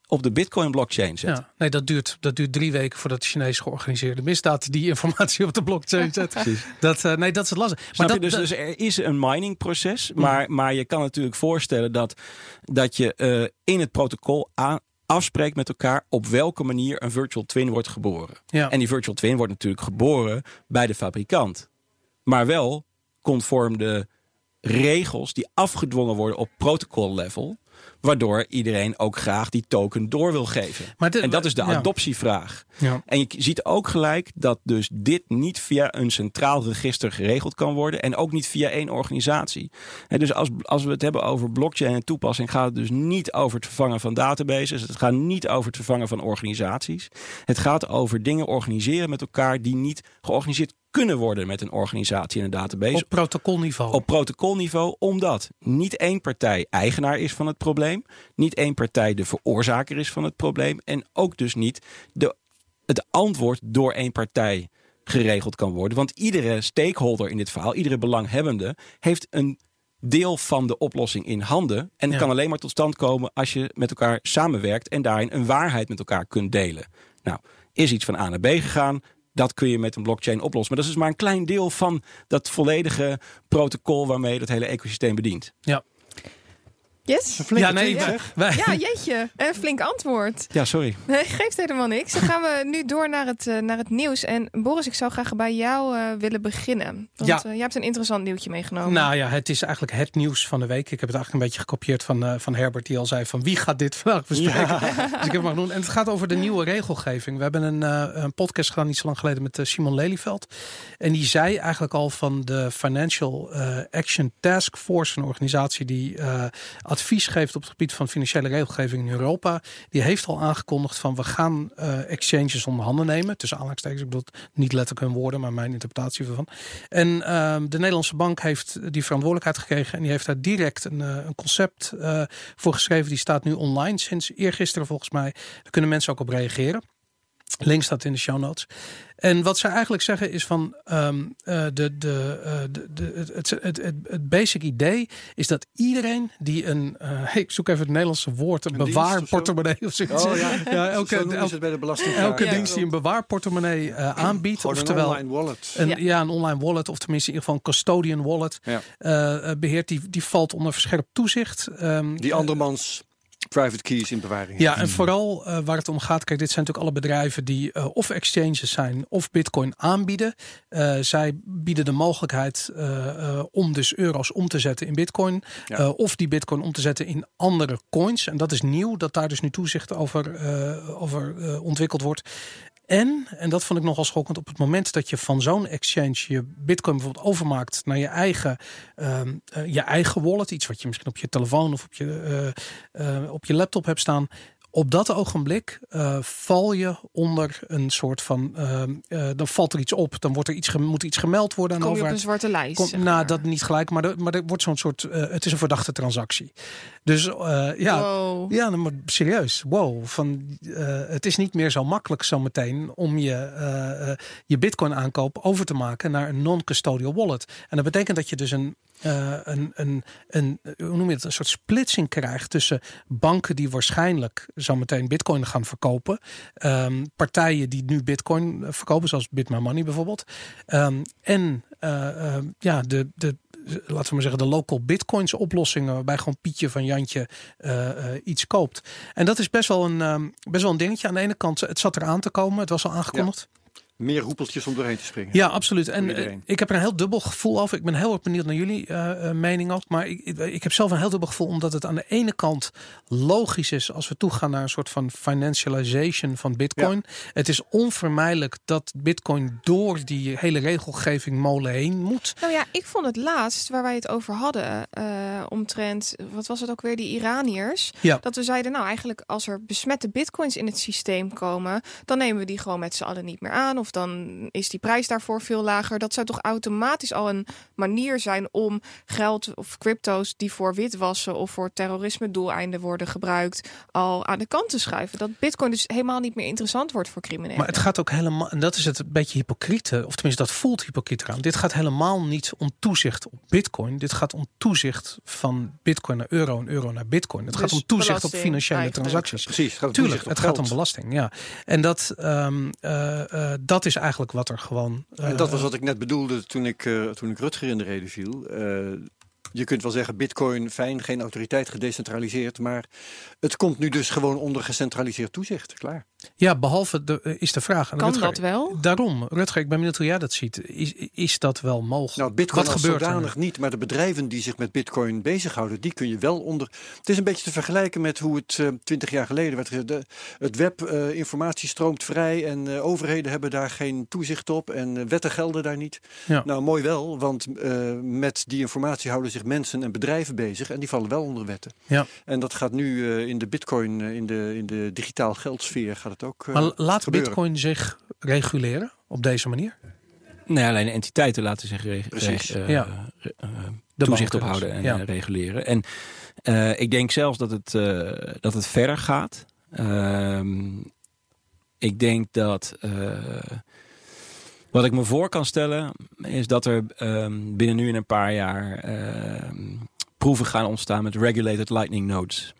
op de Bitcoin blockchain zetten. Ja, nee, dat duurt, dat duurt drie weken voordat de Chinese georganiseerde misdaad die informatie op de blockchain zet. dat, eh, nee, dat is het lastig. Snap dat, je? Dus, dat- dus er is een miningproces, maar, maar je kan natuurlijk voorstellen dat, dat je eh, in het protocol a- afspreekt met elkaar op welke manier een virtual twin wordt geboren. ja. En die virtual twin wordt natuurlijk geboren bij de fabrikant. Maar wel conform de regels die afgedwongen worden op protocol level Waardoor iedereen ook graag die token door wil geven. Maar en dat is de adoptievraag. Ja. En je ziet ook gelijk dat dus dit niet via een centraal register geregeld kan worden. En ook niet via één organisatie. En dus als, als we het hebben over blockchain en toepassing, gaat het dus niet over het vervangen van databases. Het gaat niet over het vervangen van organisaties. Het gaat over dingen organiseren met elkaar die niet georganiseerd kunnen worden met een organisatie en een database. Op protocolniveau. Op protocolniveau, omdat niet één partij eigenaar is van het probleem, niet één partij de veroorzaker is van het probleem en ook dus niet de, het antwoord door één partij geregeld kan worden. Want iedere stakeholder in dit verhaal, iedere belanghebbende, heeft een deel van de oplossing in handen. En kan alleen maar tot stand komen als je met elkaar samenwerkt en daarin een waarheid met elkaar kunt delen. Nou, is iets van A naar B gegaan. Dat kun je met een blockchain oplossen. Maar dat is dus maar een klein deel van dat volledige protocol waarmee dat hele ecosysteem bedient. Ja. Yes? Ja, nee, ja. Wij, ja, jeetje. Een flink antwoord. Ja, sorry. Nee, geeft helemaal niks. Dan gaan we nu door naar het, uh, naar het nieuws. En Boris, ik zou graag bij jou uh, willen beginnen. Want ja. uh, jij hebt een interessant nieuwtje meegenomen. Nou ja, het is eigenlijk het nieuws van de week. Ik heb het eigenlijk een beetje gekopieerd van, van Herbert, die al zei van wie gaat dit vandaag bespreken. Ja. dus ik heb het doen. En het gaat over de nieuwe regelgeving. We hebben een, een podcast gedaan niet zo lang geleden met Simon Lelyveld. En die zei eigenlijk al van de Financial Action Task Force, een organisatie die advies geeft op het gebied van financiële regelgeving in Europa. Die heeft al aangekondigd van we gaan uh, exchanges onder handen nemen. Tussen aanhalingstekens, ik bedoel niet letterlijk hun woorden, maar mijn interpretatie ervan. En uh, de Nederlandse bank heeft die verantwoordelijkheid gekregen. En die heeft daar direct een, uh, een concept uh, voor geschreven. Die staat nu online sinds eergisteren volgens mij. Daar kunnen mensen ook op reageren. Link staat in de show notes. En wat ze eigenlijk zeggen is van um, uh, de, de, uh, de, de, het, het, het, het, basic idee is dat iedereen die een, uh, [LAUGHS] ik zoek even het Nederlandse woord, een, een bewaarportemonnee of zoiets. Oh, ja. [LAUGHS] ja, elke, bij de belasting. Elke ja, dienst die een bewaarportemonnee aanbiedt, oftewel een online wallet. Een, ja. ja. een online wallet, of tenminste in ieder geval een custodian wallet, beheert, die, die valt onder verscherpt toezicht. Um, die andermans private keys in bewaring. Ja, en vooral uh, waar het om gaat, kijk, dit zijn natuurlijk alle bedrijven die uh, of exchanges zijn of bitcoin aanbieden. Uh, zij bieden de mogelijkheid om dus euro's om te zetten in bitcoin. Ja. of die bitcoin om te zetten in andere coins. En dat is nieuw, dat daar dus nu toezicht over, over ontwikkeld wordt. En, en dat vond ik nogal schokkend, op het moment dat je van zo'n exchange je bitcoin bijvoorbeeld overmaakt naar je eigen, uh, uh, je eigen wallet, iets wat je misschien op je telefoon of op je, uh, op je laptop hebt staan, op dat ogenblik uh, val je onder een soort van. Uh, uh, dan valt er iets op. Dan wordt er iets, moet iets gemeld worden aan Kom je op een zwarte lijst. Kom, nou, dat niet gelijk, maar, de, maar er wordt zo'n soort. het is een verdachte transactie. Dus ja, wow. ja, maar serieus. Wow. Van, het is niet meer zo makkelijk zometeen om je, je Bitcoin aankoop over te maken naar een non-custodial wallet. En dat betekent dat je dus een uh, een, een, een, hoe noem je het, een soort splitsing krijgt tussen banken die waarschijnlijk zo meteen bitcoin gaan verkopen. Um, partijen die nu bitcoin verkopen, zoals BitMyMoney bijvoorbeeld. Um, en uh, uh, ja, de, de, laten we maar zeggen, de local bitcoins oplossingen. Waarbij gewoon Pietje van Jantje uh, iets koopt. En dat is best wel, een, best wel een dingetje. Aan de ene kant, het zat eraan te komen. Het was al aangekondigd. Meer roepeltjes om doorheen te springen. Ja, absoluut. En uh, ik heb er een heel dubbel gevoel over. Ik ben heel erg benieuwd naar jullie uh, mening ook. Maar ik, ik heb zelf een heel dubbel gevoel. Omdat het aan de ene kant logisch is als we toegaan naar een soort van financialization van bitcoin. Ja. Het is onvermijdelijk dat bitcoin door die hele regelgeving molen heen moet. Nou ja, ik vond het laatst waar wij het over hadden. Uh, omtrent, wat was het ook weer, die Iraniërs. Ja. Dat we zeiden, nou eigenlijk als er besmette bitcoins in het systeem komen. Dan nemen we die gewoon met z'n allen niet meer aan. Of dan is die prijs daarvoor veel lager. Dat zou toch automatisch al een manier zijn om geld of crypto's die voor witwassen of voor terrorisme doeleinden worden gebruikt, al aan de kant te schuiven. Dat bitcoin dus helemaal niet meer interessant wordt voor criminelen. Maar het gaat ook helemaal, en dat is het een beetje hypocriete, of tenminste dat voelt hypocriet aan. Dit gaat helemaal niet om toezicht op bitcoin. Dit gaat om toezicht van bitcoin naar euro en euro naar bitcoin. Het dus gaat om toezicht op financiële transacties. Precies, het gaat Tuurlijk, het gaat om belasting. Ja. En dat, um, uh, uh, dat dat is eigenlijk wat er gewoon. En dat was wat ik net bedoelde toen ik, uh, toen ik Rutger in de reden viel. Uh, je kunt wel zeggen, bitcoin, fijn, geen autoriteit, gedecentraliseerd. Maar het komt nu dus gewoon onder gecentraliseerd toezicht, klaar. Ja, behalve de, eh, is de vraag. Kan Rutger, dat wel? Daarom, Rutger, ik ben benieuwd hoe jij dat ziet. Is, is dat wel mogelijk? Nou, bitcoin Wat gebeurt er? zodanig niet, maar de bedrijven die zich met bitcoin bezighouden, die kun je wel onder... Het is een beetje te vergelijken met hoe het twintig jaar geleden werd. gezegd. De, het web, eh, informatie stroomt vrij en eh, overheden hebben daar geen toezicht op en eh, wetten gelden daar niet. Ja. Nou, mooi wel, want eh, met die informatie houden zich mensen en bedrijven bezig en die vallen wel onder wetten. Ja. En dat gaat nu eh, in de bitcoin, eh, in, de, in de digitaal geldsfeer gaat het ook eh, Maar laat gebeuren. Bitcoin zich reguleren op deze manier? Nee, alleen entiteiten laten zich re- Precies. re- eh, Ja. eh, De toezicht banken dus. ophouden en Ja. reguleren. En eh, ik denk zelfs dat het, eh, dat het verder gaat. Ehm, ik denk dat. eh, wat ik me voor kan stellen, is dat er ehm, binnen nu in een paar jaar ehm, proeven gaan ontstaan met regulated lightning nodes.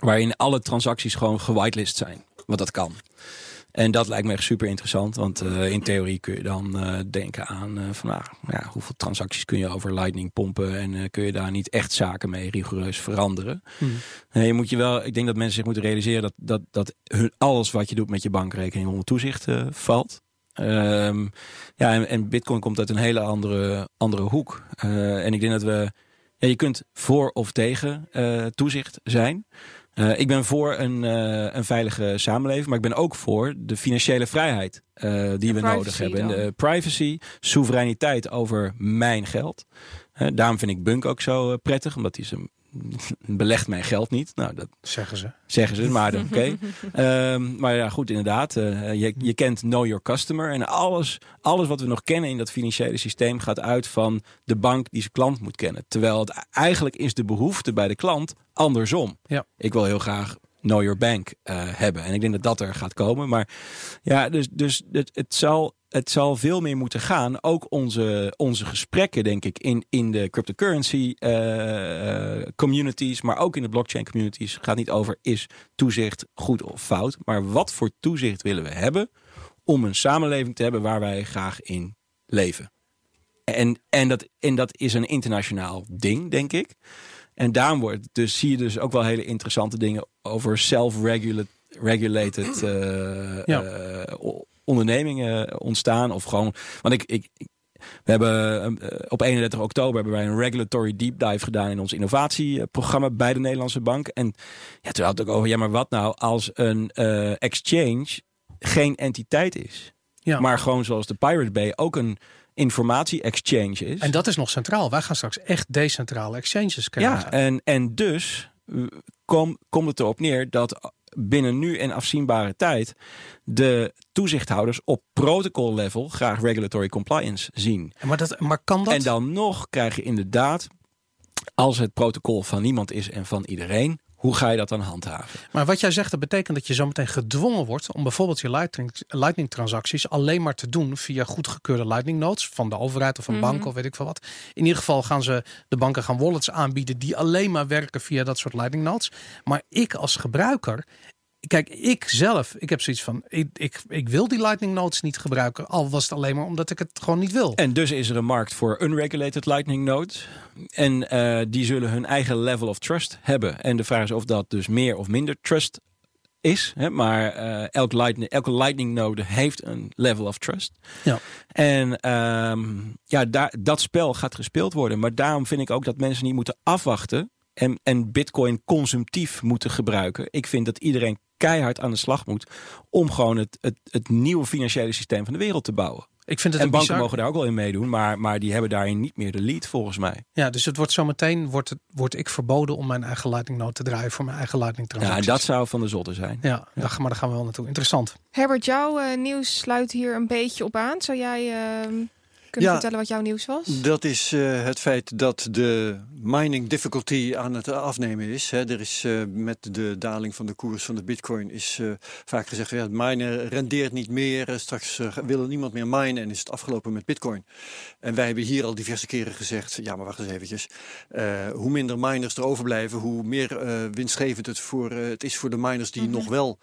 Waarin alle transacties gewoon gewitelist zijn. Want dat kan. En dat lijkt me echt super interessant. Want eh, in theorie kun je dan eh, denken aan eh, van nou, ja, hoeveel transacties kun je over Lightning pompen. En kun je daar niet echt zaken mee rigoureus veranderen. Nee, je moet je wel, ik denk dat mensen zich moeten realiseren dat, dat, dat hun, alles wat je doet met je bankrekening onder toezicht valt. Ehm, ja, en, en Bitcoin komt uit een hele andere, andere hoek. En ik denk dat we. Ja, je kunt voor of tegen toezicht zijn. Eh, ik ben voor een, eh, een veilige samenleving, maar ik ben ook voor de financiële vrijheid eh, die we nodig hebben. En dan. de privacy, soevereiniteit over mijn geld. Daarom vind ik Bunk ook zo prettig, omdat hij ze [LAUGHS] belegt mijn geld niet. Nou, dat Zeggen ze. zeggen ze, maar [LAUGHS] oké. Ehm, maar ja, goed, inderdaad. eh, je, je kent Know Your Customer. En alles, alles wat we nog kennen in dat financiële systeem gaat uit van de bank die zijn klant moet kennen. Terwijl het eigenlijk is de behoefte bij de klant andersom. Ja. Ik wil heel graag Know Your Bank eh, hebben. En ik denk dat dat er gaat komen. Maar ja, dus, dus het, het, zal, het zal veel meer moeten gaan. Ook onze, onze gesprekken, denk ik, in, in de cryptocurrency eh, eh, communities, maar ook in de blockchain communities, gaat niet over is toezicht goed of fout. Maar wat voor toezicht willen we hebben om een samenleving te hebben waar wij graag in leven. En, en, dat, en dat is een internationaal ding, denk ik. En daarom wordt, dus zie je dus ook wel hele interessante dingen over self-regulated Ja. eh, o- ondernemingen ontstaan. Of gewoon, want ik, ik, ik- we hebben eh, op 31 oktober hebben wij een regulatory deep dive gedaan in ons innovatieprogramma bij de Nederlandse Bank. En ja, toen had ook over, ja, maar wat nou als een eh, exchange geen entiteit is? Ja. Maar gewoon zoals de Pirate Bay ook een informatie-exchange is. En dat is nog centraal. Wij gaan straks echt decentrale exchanges krijgen. Ja, en, en dus eh, kom, komt het erop neer dat binnen nu en afzienbare tijd de toezichthouders op protocol level graag regulatory compliance zien. Maar, dat, maar kan dat? En dan nog krijg je inderdaad, als het protocol van niemand is en van iedereen, hoe ga je dat dan handhaven? Maar wat jij zegt, dat betekent dat je zo meteen gedwongen wordt om bijvoorbeeld je lightning, lightning transacties alleen maar te doen via goedgekeurde lightning nodes van de overheid of een Mhm. bank of weet ik veel wat. In ieder geval gaan ze de banken gaan wallets aanbieden die alleen maar werken via dat soort lightning nodes. Maar ik als gebruiker, kijk, ik zelf, ik heb zoiets van, ik, ik, ik wil die lightning nodes niet gebruiken, al was het alleen maar omdat ik het gewoon niet wil. En dus is er een markt voor unregulated lightning nodes. En eh, die zullen hun eigen level of trust hebben. En de vraag is of dat dus meer of minder trust is. Hè? Maar eh, elk lightning, elke lightning node heeft een level of trust. Ja. En ehm, ja, daar, dat spel gaat gespeeld worden. Maar daarom vind ik ook dat mensen niet moeten afwachten. En, en bitcoin consumptief moeten gebruiken. Ik vind dat iedereen keihard aan de slag moet. Om gewoon het, het, het nieuwe financiële systeem van de wereld te bouwen. Ik vind het En een banken bizar- mogen daar ook wel in meedoen, maar, maar die hebben daarin niet meer de lead volgens mij. Ja, dus het wordt zometeen wordt, het, wordt ik verboden om mijn eigen lightning te draaien voor mijn eigen lightning Ja, transacties. en dat zou van de zotte zijn. Ja, maar daar gaan we wel naartoe. Interessant. Herbert, jouw eh, nieuws sluit hier een beetje op aan. Zou jij kunnen Ja. vertellen wat jouw nieuws was? Dat is eh, het feit dat de mining difficulty aan het afnemen is. Hè. Er is eh, met de daling van de koers van de bitcoin is eh, vaak gezegd... Ja, het minen rendeert niet meer. Straks wil niemand meer minen en is het afgelopen met bitcoin. En wij hebben hier al diverse keren gezegd... ja, maar wacht eens eventjes. Hoe minder miners er overblijven... hoe meer winstgevend het, voor, het is voor de miners die nog wel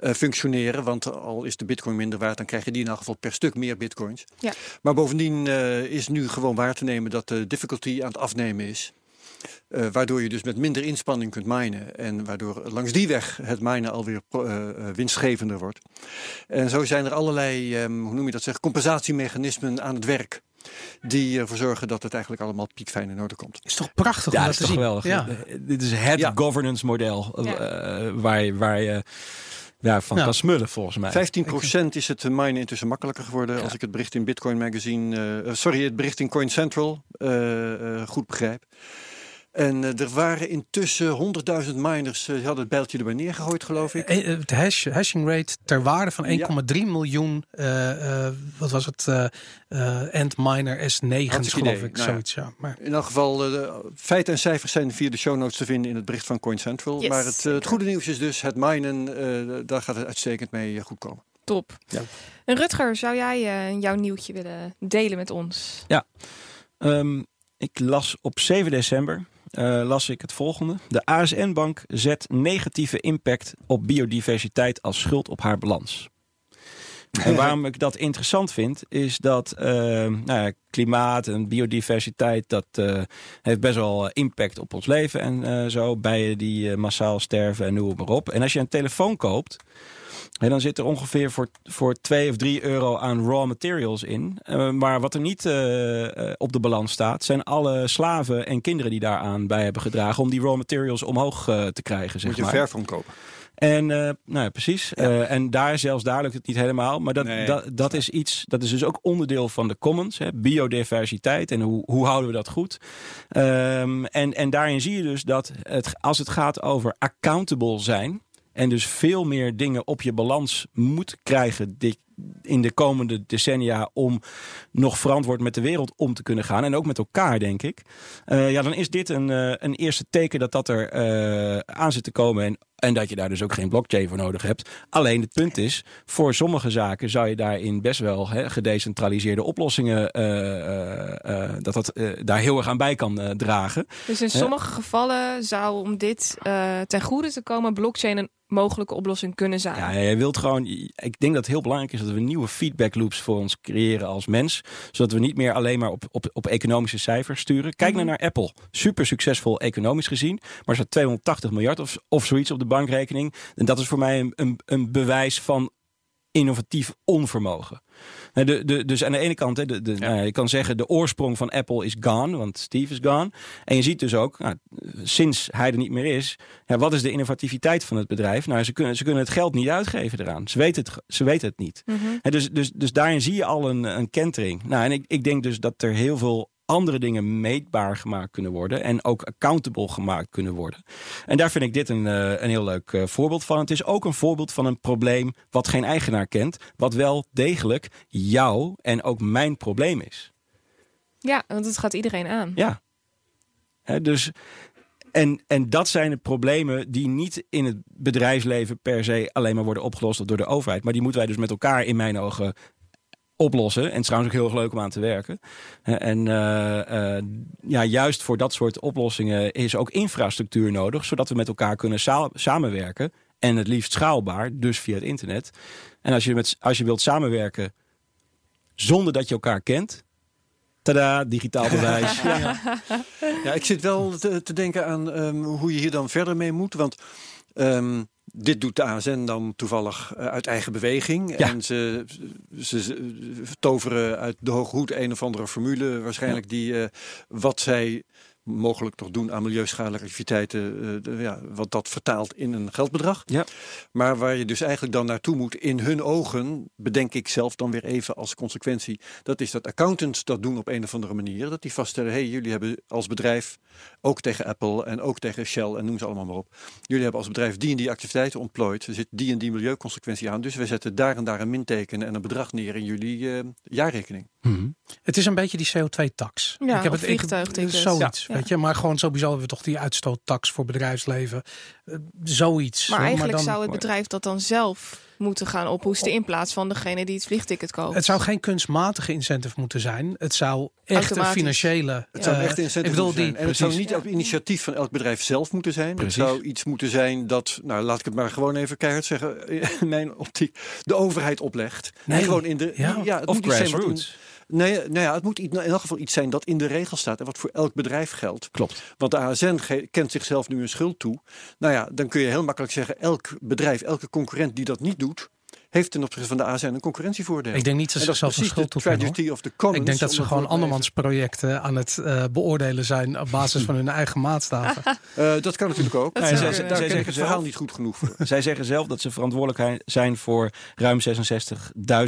functioneren. Want al is de bitcoin minder waard... dan krijgen die in elk geval per stuk meer bitcoins. Ja. Maar bovendien eh, is nu gewoon waar te nemen dat de difficulty aan het afnemen is. waardoor je dus met minder inspanning kunt minen. En waardoor langs die weg het minen alweer uh, winstgevender wordt. En zo zijn er allerlei, um, hoe noem je dat zeg, compensatiemechanismen aan het werk die ervoor zorgen dat het eigenlijk allemaal piekfijn in orde komt. Is toch prachtig ja, om dat te is toch wel. Ja. Dit is het ja. governance model uh, waar, waar je ja, van kan smullen volgens mij. 15% is het minen intussen makkelijker geworden als ik het bericht in Bitcoin Magazine, uh, sorry, het bericht in Coin Central uh, goed begrijp. En uh, er waren intussen 100.000 miners, uh, die hadden het bijltje erbij neergegooid, geloof ik. De eh, hash, hashing rate ter waarde van 1,3 ja. miljoen, uh, wat was het, end miner S9, geloof ik, nou zoiets. Ja. Maar... In elk geval, de feiten en cijfers zijn via de show notes te vinden in het bericht van Coin Central. Yes, maar het, het, goede nieuws is dus, het minen, daar gaat het uitstekend mee goed komen. Top. Ja. En Rutger, zou jij jouw nieuwtje willen delen met ons? Ja, um, ik las op 7 december uh, las ik het volgende. De ASN-bank zet negatieve impact op biodiversiteit als schuld op haar balans. En [LAUGHS] waarom ik dat interessant vind, is dat uh, nou ja, klimaat en biodiversiteit, dat uh, heeft best wel impact op ons leven en zo. Bijen die massaal sterven en noem maar op. En als je een telefoon koopt, en dan zit er ongeveer voor, voor 2 of 3 euro aan raw materials in. Uh, maar wat er niet uh, op de balans staat, zijn alle slaven en kinderen die daaraan bij hebben gedragen om die raw materials omhoog te krijgen. Zeg Moet je maar. ver van kopen. En nou ja, precies. Ja. en daar zelfs daar lukt het niet helemaal. Maar dat, nee, dat, dat is iets, dat is dus ook onderdeel van de commons. Hè, biodiversiteit en hoe, hoe houden we dat goed. Um, en, en daarin zie je dus dat het, als het gaat over accountable zijn en dus veel meer dingen op je balans moet krijgen in de komende decennia om nog verantwoord met de wereld om te kunnen gaan. En ook met elkaar, denk ik. Uh, ja, dan is dit een, uh, een eerste teken dat dat er uh, aan zit te komen. En, en dat je daar dus ook geen blockchain voor nodig hebt. Alleen het punt is, voor sommige zaken zou je daarin best wel he, gedecentraliseerde oplossingen, dat dat daar heel erg aan bij kan dragen. Dus in sommige gevallen zou om dit ten goede te komen, blockchain een mogelijke oplossing kunnen zijn. Ja, je wilt gewoon. Ik denk dat het heel belangrijk is dat we nieuwe feedback loops voor ons creëren als mens. Zodat we niet meer alleen maar op, op, op economische cijfers sturen. Kijk mm -hmm. naar Apple. Super succesvol economisch gezien. Maar staat 280 miljard of, of zoiets op de bankrekening. En dat is voor mij een, een, een bewijs van innovatief onvermogen. De, de, dus aan de ene kant, de, de, ja. nou, je kan zeggen, de oorsprong van Apple is gone, want Steve is gone. En je ziet dus ook, nou, sinds hij er niet meer is, ja, wat is de innovativiteit van het bedrijf? Nou, ze kunnen, ze kunnen het geld niet uitgeven eraan. Ze weten het, ze weten het niet. Mm -hmm. dus, dus, dus daarin zie je al een, een kentering. Nou, en ik, ik denk dus dat er heel veel andere dingen meetbaar gemaakt kunnen worden en ook accountable gemaakt kunnen worden. En daar vind ik dit een, uh, een heel leuk uh, voorbeeld van. Het is ook een voorbeeld van een probleem wat geen eigenaar kent, wat wel degelijk jouw en ook mijn probleem is. Ja, want het gaat iedereen aan. Ja. He, dus en, en dat zijn de problemen die niet in het bedrijfsleven per se alleen maar worden opgelost door de overheid. Maar die moeten wij dus met elkaar in mijn ogen oplossen. En het is trouwens ook heel erg leuk om aan te werken. En uh, uh, ja, juist voor dat soort oplossingen is ook infrastructuur nodig, zodat we met elkaar kunnen sa samenwerken. En het liefst schaalbaar, dus via het internet. En als je, met, als je wilt samenwerken zonder dat je elkaar kent. Tada, digitaal [LAUGHS] bewijs. ja. ja. ja, ik zit wel te, te denken aan um, hoe je hier dan verder mee moet. Want um, dit doet de ASN dan toevallig uh, uit eigen beweging. Ja. En ze, ze, ze, toveren uit de hoge hoed een of andere formule waarschijnlijk ja. die uh, wat zij mogelijk toch doen aan milieuschadelijke activiteiten, uh, de, ja, wat dat vertaalt in een geldbedrag. Ja. Maar waar je dus eigenlijk dan naartoe moet in hun ogen, bedenk ik zelf dan weer even als consequentie, dat is dat accountants dat doen op een of andere manier. Dat die vaststellen, hey, jullie hebben als bedrijf, ook tegen Apple en ook tegen Shell en noem ze allemaal maar op, jullie hebben als bedrijf die en die activiteiten ontplooid, er zit die en die milieuconsequentie aan, dus we zetten daar en daar een minteken en een bedrag neer in jullie uh, jaarrekening. Hmm. Het is een beetje die CO2-tax. Ja, ik heb het vliegtuigtickets. Zoiets, ja. Weet je. Maar gewoon sowieso hebben we toch die uitstoottax voor bedrijfsleven. Uh, zoiets. Maar eigenlijk maar dan, zou het bedrijf dat dan zelf moeten gaan ophoesten in plaats van degene die het vliegticket koopt. Het zou geen kunstmatige incentive moeten zijn. Het zou echt een financiële. Het zou uh, echt een incentive bedoel, zijn. die, en het zou niet op initiatief van elk bedrijf zelf moeten zijn. Precies. Het zou iets moeten zijn dat, nou laat ik het maar gewoon even keihard zeggen, [LAUGHS] in mijn optiek, de overheid oplegt. Nee. En gewoon in de. Ja. ja het Of grassroots. Nee, nou ja, het moet in elk geval iets zijn dat in de regel staat en wat voor elk bedrijf geldt. Klopt. Want de ASN kent zichzelf nu een schuld toe. Nou ja, dan kun je heel makkelijk zeggen, elk bedrijf, elke concurrent die dat niet doet, heeft ten opzichte van de ASN een concurrentievoordeel. Ik denk niet dat ze zichzelf een schuld commons. Ik denk dat ze gewoon andermans projecten aan het uh, beoordelen zijn op basis van hun eigen maatstaven. uh, [LAUGHS] dat kan natuurlijk ook. Nee, zij, zij, zeggen het verhaal niet goed genoeg voor. [LAUGHS] Zij zeggen zelf dat ze verantwoordelijk zijn voor ruim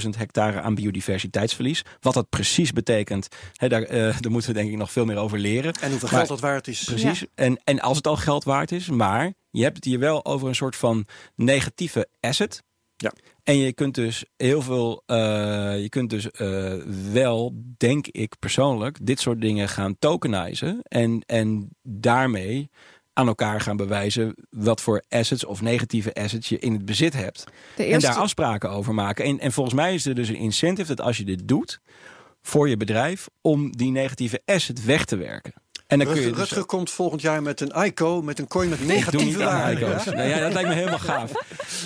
66.000 hectare aan biodiversiteitsverlies. Wat dat precies betekent, hè, daar, uh, [LAUGHS] daar moeten we denk ik nog veel meer over leren. En hoeveel geld dat waard is. Precies. Ja. En, en als het al geld waard is, maar je hebt het hier wel over een soort van negatieve asset. Ja. En je kunt dus heel veel, uh, je kunt dus uh, wel, denk ik persoonlijk, dit soort dingen gaan tokenizen. En, en daarmee aan elkaar gaan bewijzen wat voor assets of negatieve assets je in het bezit hebt. Eerste... En daar afspraken over maken. En, en volgens mij is er dus een incentive dat als je dit doet voor je bedrijf, om die negatieve asset weg te werken. En dan Rutger, kun je dus Rutger komt volgend jaar met een ICO, met een coin met negatieve waarde. Ja? Nou ja, dat lijkt me helemaal gaaf.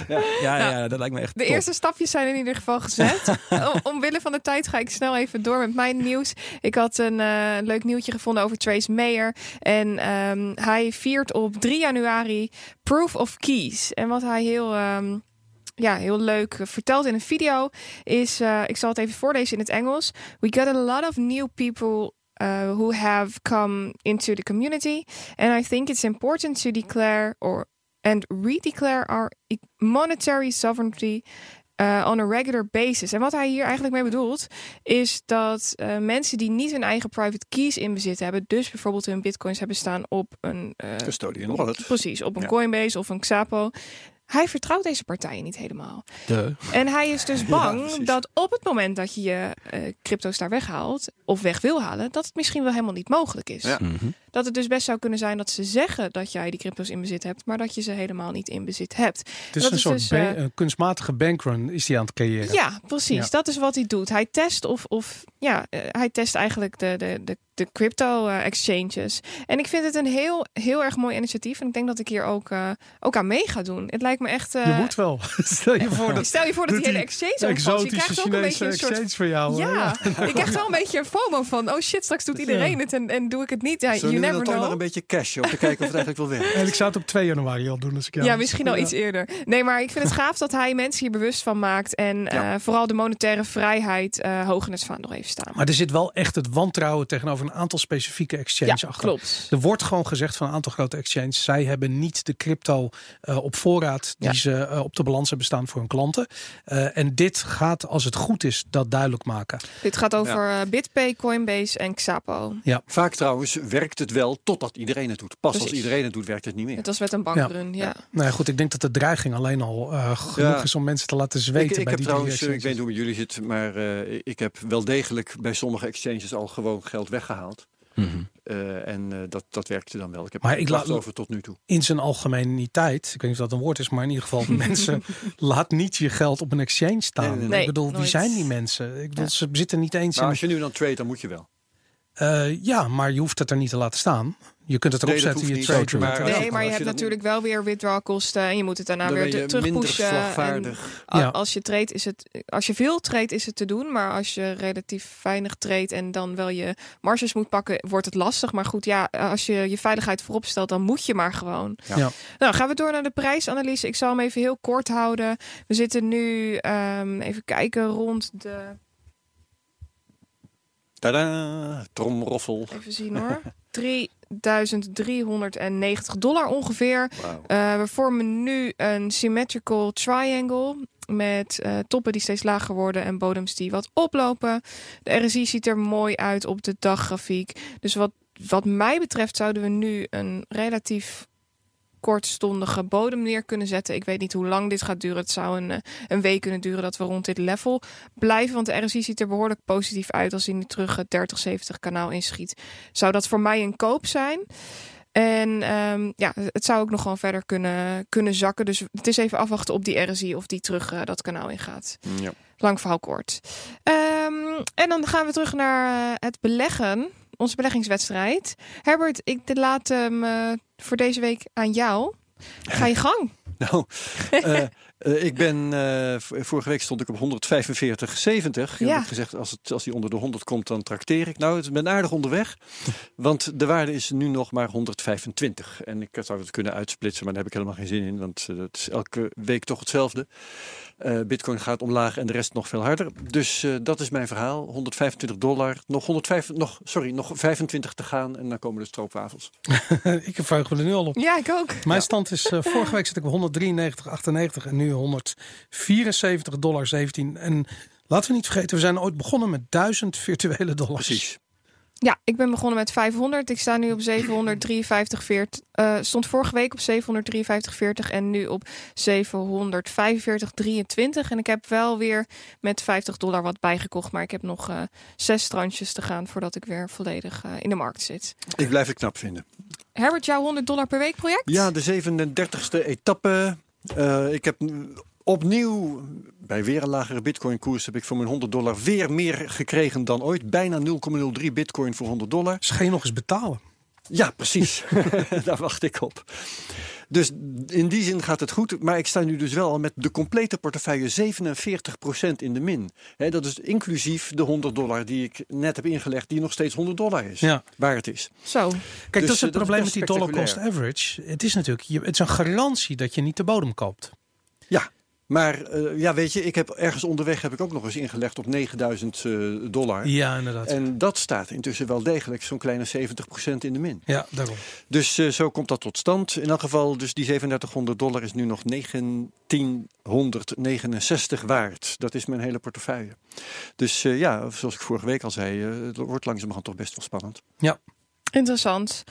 Ja, ja, ja nou, dat lijkt me echt De top. eerste stapjes zijn in ieder geval gezet. [LAUGHS] Om, omwille van de tijd ga ik snel even door met mijn nieuws. Ik had een uh, leuk nieuwtje gevonden over Trace Mayer. En um, hij viert op 3 januari Proof of Keys. En wat hij heel... Um, ja, heel leuk verteld in een video is, uh, ik zal het even voorlezen in het Engels. We got a lot of new people uh, who have come into the community. And I think it's important to declare or and redeclare our e-, monetary sovereignty uh, on a regular basis. En wat hij hier eigenlijk mee bedoelt, is dat uh, mensen die niet hun eigen private keys in bezit hebben, dus bijvoorbeeld hun bitcoins hebben staan op een custodian wallet, precies, op een ja. Coinbase of een Xapo, hij vertrouwt deze partijen niet helemaal. De. En hij is dus [LAUGHS] bang ja, dat op het moment dat je je uh, crypto's daar weghaalt, of weg wil halen, dat het misschien wel helemaal niet mogelijk is. Ja. Mm -hmm. Dat het dus best zou kunnen zijn dat ze zeggen dat jij die crypto's in bezit hebt, maar dat je ze helemaal niet in bezit hebt. Het is dat een is soort dus, uh, een kunstmatige bankrun is die aan het creëren. Ja, precies. Ja. Dat is wat hij doet. Hij test of, of ja, uh, hij test eigenlijk de, de, de, de crypto uh, exchanges. En ik vind het een heel, heel erg mooi initiatief. En ik denk dat ik hier ook, ook aan mee ga doen. Het lijkt me echt. je moet wel. [LAUGHS] Stel je voor [LAUGHS] dat, Stel je voor dat die hele exchange opvalt. Je krijgt ook een beetje een soort. voor jou. Ja, ik krijg wel een beetje een FOMO van. Oh shit, straks doet iedereen het en, en doe ik het niet. Ja, Never dan know. maar een beetje cash om te kijken of het eigenlijk wel werkt. [LAUGHS] En ik zou het op 2 januari al doen. Als ik ja, misschien al iets eerder. Nee, maar ik vind het gaaf dat hij mensen hier bewust van maakt. En ja. uh, vooral de monetaire vrijheid uh, hoog in het vaandel heeft staan. Maar er zit wel echt het wantrouwen tegenover een aantal specifieke exchanges ja, achter. Klopt. Er wordt gewoon gezegd van een aantal grote exchanges. Zij hebben niet de crypto uh, op voorraad die ja. ze op de balans hebben staan voor hun klanten. en dit gaat, als het goed is, dat duidelijk maken. Dit gaat over ja. BitPay, Coinbase en Xapo. Ja. Vaak trouwens werkt het wel totdat iedereen het doet. Pas Precies. als iedereen het doet, werkt het niet meer. Het was met een bankrun, ja. ja. Nou ja, goed, ik denk dat de dreiging alleen al uh, genoeg is om mensen te laten zweten. Ik, ik bij heb die trouwens, ik weet niet hoe jullie zit, maar uh, ik heb wel degelijk bij sommige exchanges al gewoon geld weggehaald. Mm -hmm. uh, en uh, dat, dat werkte dan wel. Ik heb maar ik laat over tot nu toe. In zijn algemeniteit, ik weet niet of dat een woord is, maar in ieder geval, [LAUGHS] mensen laat niet je geld op een exchange staan. Nee, nee, nee. ik bedoel, nooit. wie zijn die mensen? Ik bedoel, ja. ze zitten niet eens. Maar in... als je nu dan trade, dan moet je wel. Uh, ja, maar je hoeft het er niet te laten staan. Je kunt het erop nee, zetten, je niet, trade. Maar, nee, maar je hebt natuurlijk wel weer withdrawal kosten en je moet het daarna weer je terugpushen. slagvaardig. Ja. Als je trade is het, als je veel trade is het te doen, maar als je relatief weinig trade en dan wel je marges moet pakken, wordt het lastig. Maar goed, ja, als je je veiligheid voorop stelt, dan moet je maar gewoon. Ja. Ja. Nou, gaan we door naar de prijsanalyse. Ik zal hem even heel kort houden. We zitten nu um, even kijken rond de Tada, tromroffel. Even zien hoor. [LAUGHS] 3390 dollar ongeveer. Wow. Uh, we vormen nu een symmetrical triangle. Met uh, toppen die steeds lager worden en bodems die wat oplopen. De RSI ziet er mooi uit op de daggrafiek. Dus wat, wat mij betreft zouden we nu een relatief kortstondige bodem neer kunnen zetten. Ik weet niet hoe lang dit gaat duren. Het zou een, een week kunnen duren dat we rond dit level blijven. Want de RSI ziet er behoorlijk positief uit als hij nu terug het 3070 kanaal inschiet. Zou dat voor mij een koop zijn? En um, ja, het zou ook nog gewoon verder kunnen, kunnen zakken. Dus het is even afwachten op die RSI of die terug uh, dat kanaal ingaat. Ja. Lang verhaal kort. Um, en dan gaan we terug naar uh, het beleggen. Onze beleggingswedstrijd. Herbert, ik laat hem uh, voor deze week aan jou. Ga je gang. [LAUGHS] Nou, uh, Uh, ik ben, uh, vorige week stond ik op 145,70. Ja. Ik heb gezegd, als, het, als die onder de 100 komt, dan trakteer ik. Nou, ik ben aardig onderweg. Want de waarde is nu nog maar 125. En ik zou het kunnen uitsplitsen, maar daar heb ik helemaal geen zin in. Want het is elke week toch hetzelfde. Uh, Bitcoin gaat omlaag en de rest nog veel harder. Dus uh, dat is mijn verhaal. 125 dollar. Nog, 105, nog, sorry, nog 25 te gaan en dan komen de stroopwafels. [LAUGHS] ik verheug me er nu al op. Ja, ik ook. Mijn stand is, uh, vorige week zit ik op 193,98 en nu 174 dollar 17. En laten we niet vergeten, we zijn ooit begonnen met 1000 virtuele dollars. Precies. Ja, ik ben begonnen met 500. Ik sta nu op 753,40. Uh, stond vorige week op 753,40 en nu op 745,23. En ik heb wel weer met 50 dollar wat bijgekocht. Maar ik heb nog uh, zes strandjes te gaan voordat ik weer volledig uh, in de markt zit. Ik blijf het knap vinden. Herbert, jouw 100 dollar per week project? Ja, de 37ste etappe. ik heb Opnieuw, bij weer een lagere bitcoin koers heb ik voor mijn 100 dollar weer meer gekregen dan ooit. Bijna 0,03 bitcoin voor 100 dollar. Dus ga je nog eens betalen? Ja, precies. [LAUGHS] Daar wacht ik op. Dus in die zin gaat het goed. Maar ik sta nu dus wel met de complete portefeuille 47% in de min. dat is inclusief de 100 dollar die ik net heb ingelegd, die nog steeds 100 dollar is. Ja. Waar het is. Zo. Kijk, dus, dat is het probleem met die dollar cost average. Het is natuurlijk, het is een garantie dat je niet de bodem koopt. Ja, maar uh, ja, weet je, ik heb ergens onderweg heb ik ook nog eens ingelegd op 9000 uh, dollar. Ja, inderdaad. En dat staat intussen wel degelijk zo'n kleine 70% in de min. Ja, daarom. Dus uh, zo komt dat tot stand. In elk geval, dus die 3700 dollar is nu nog 1969 waard. Dat is mijn hele portefeuille. Dus ja, zoals ik vorige week al zei, het wordt langzamerhand toch best wel spannend. Ja. Interessant.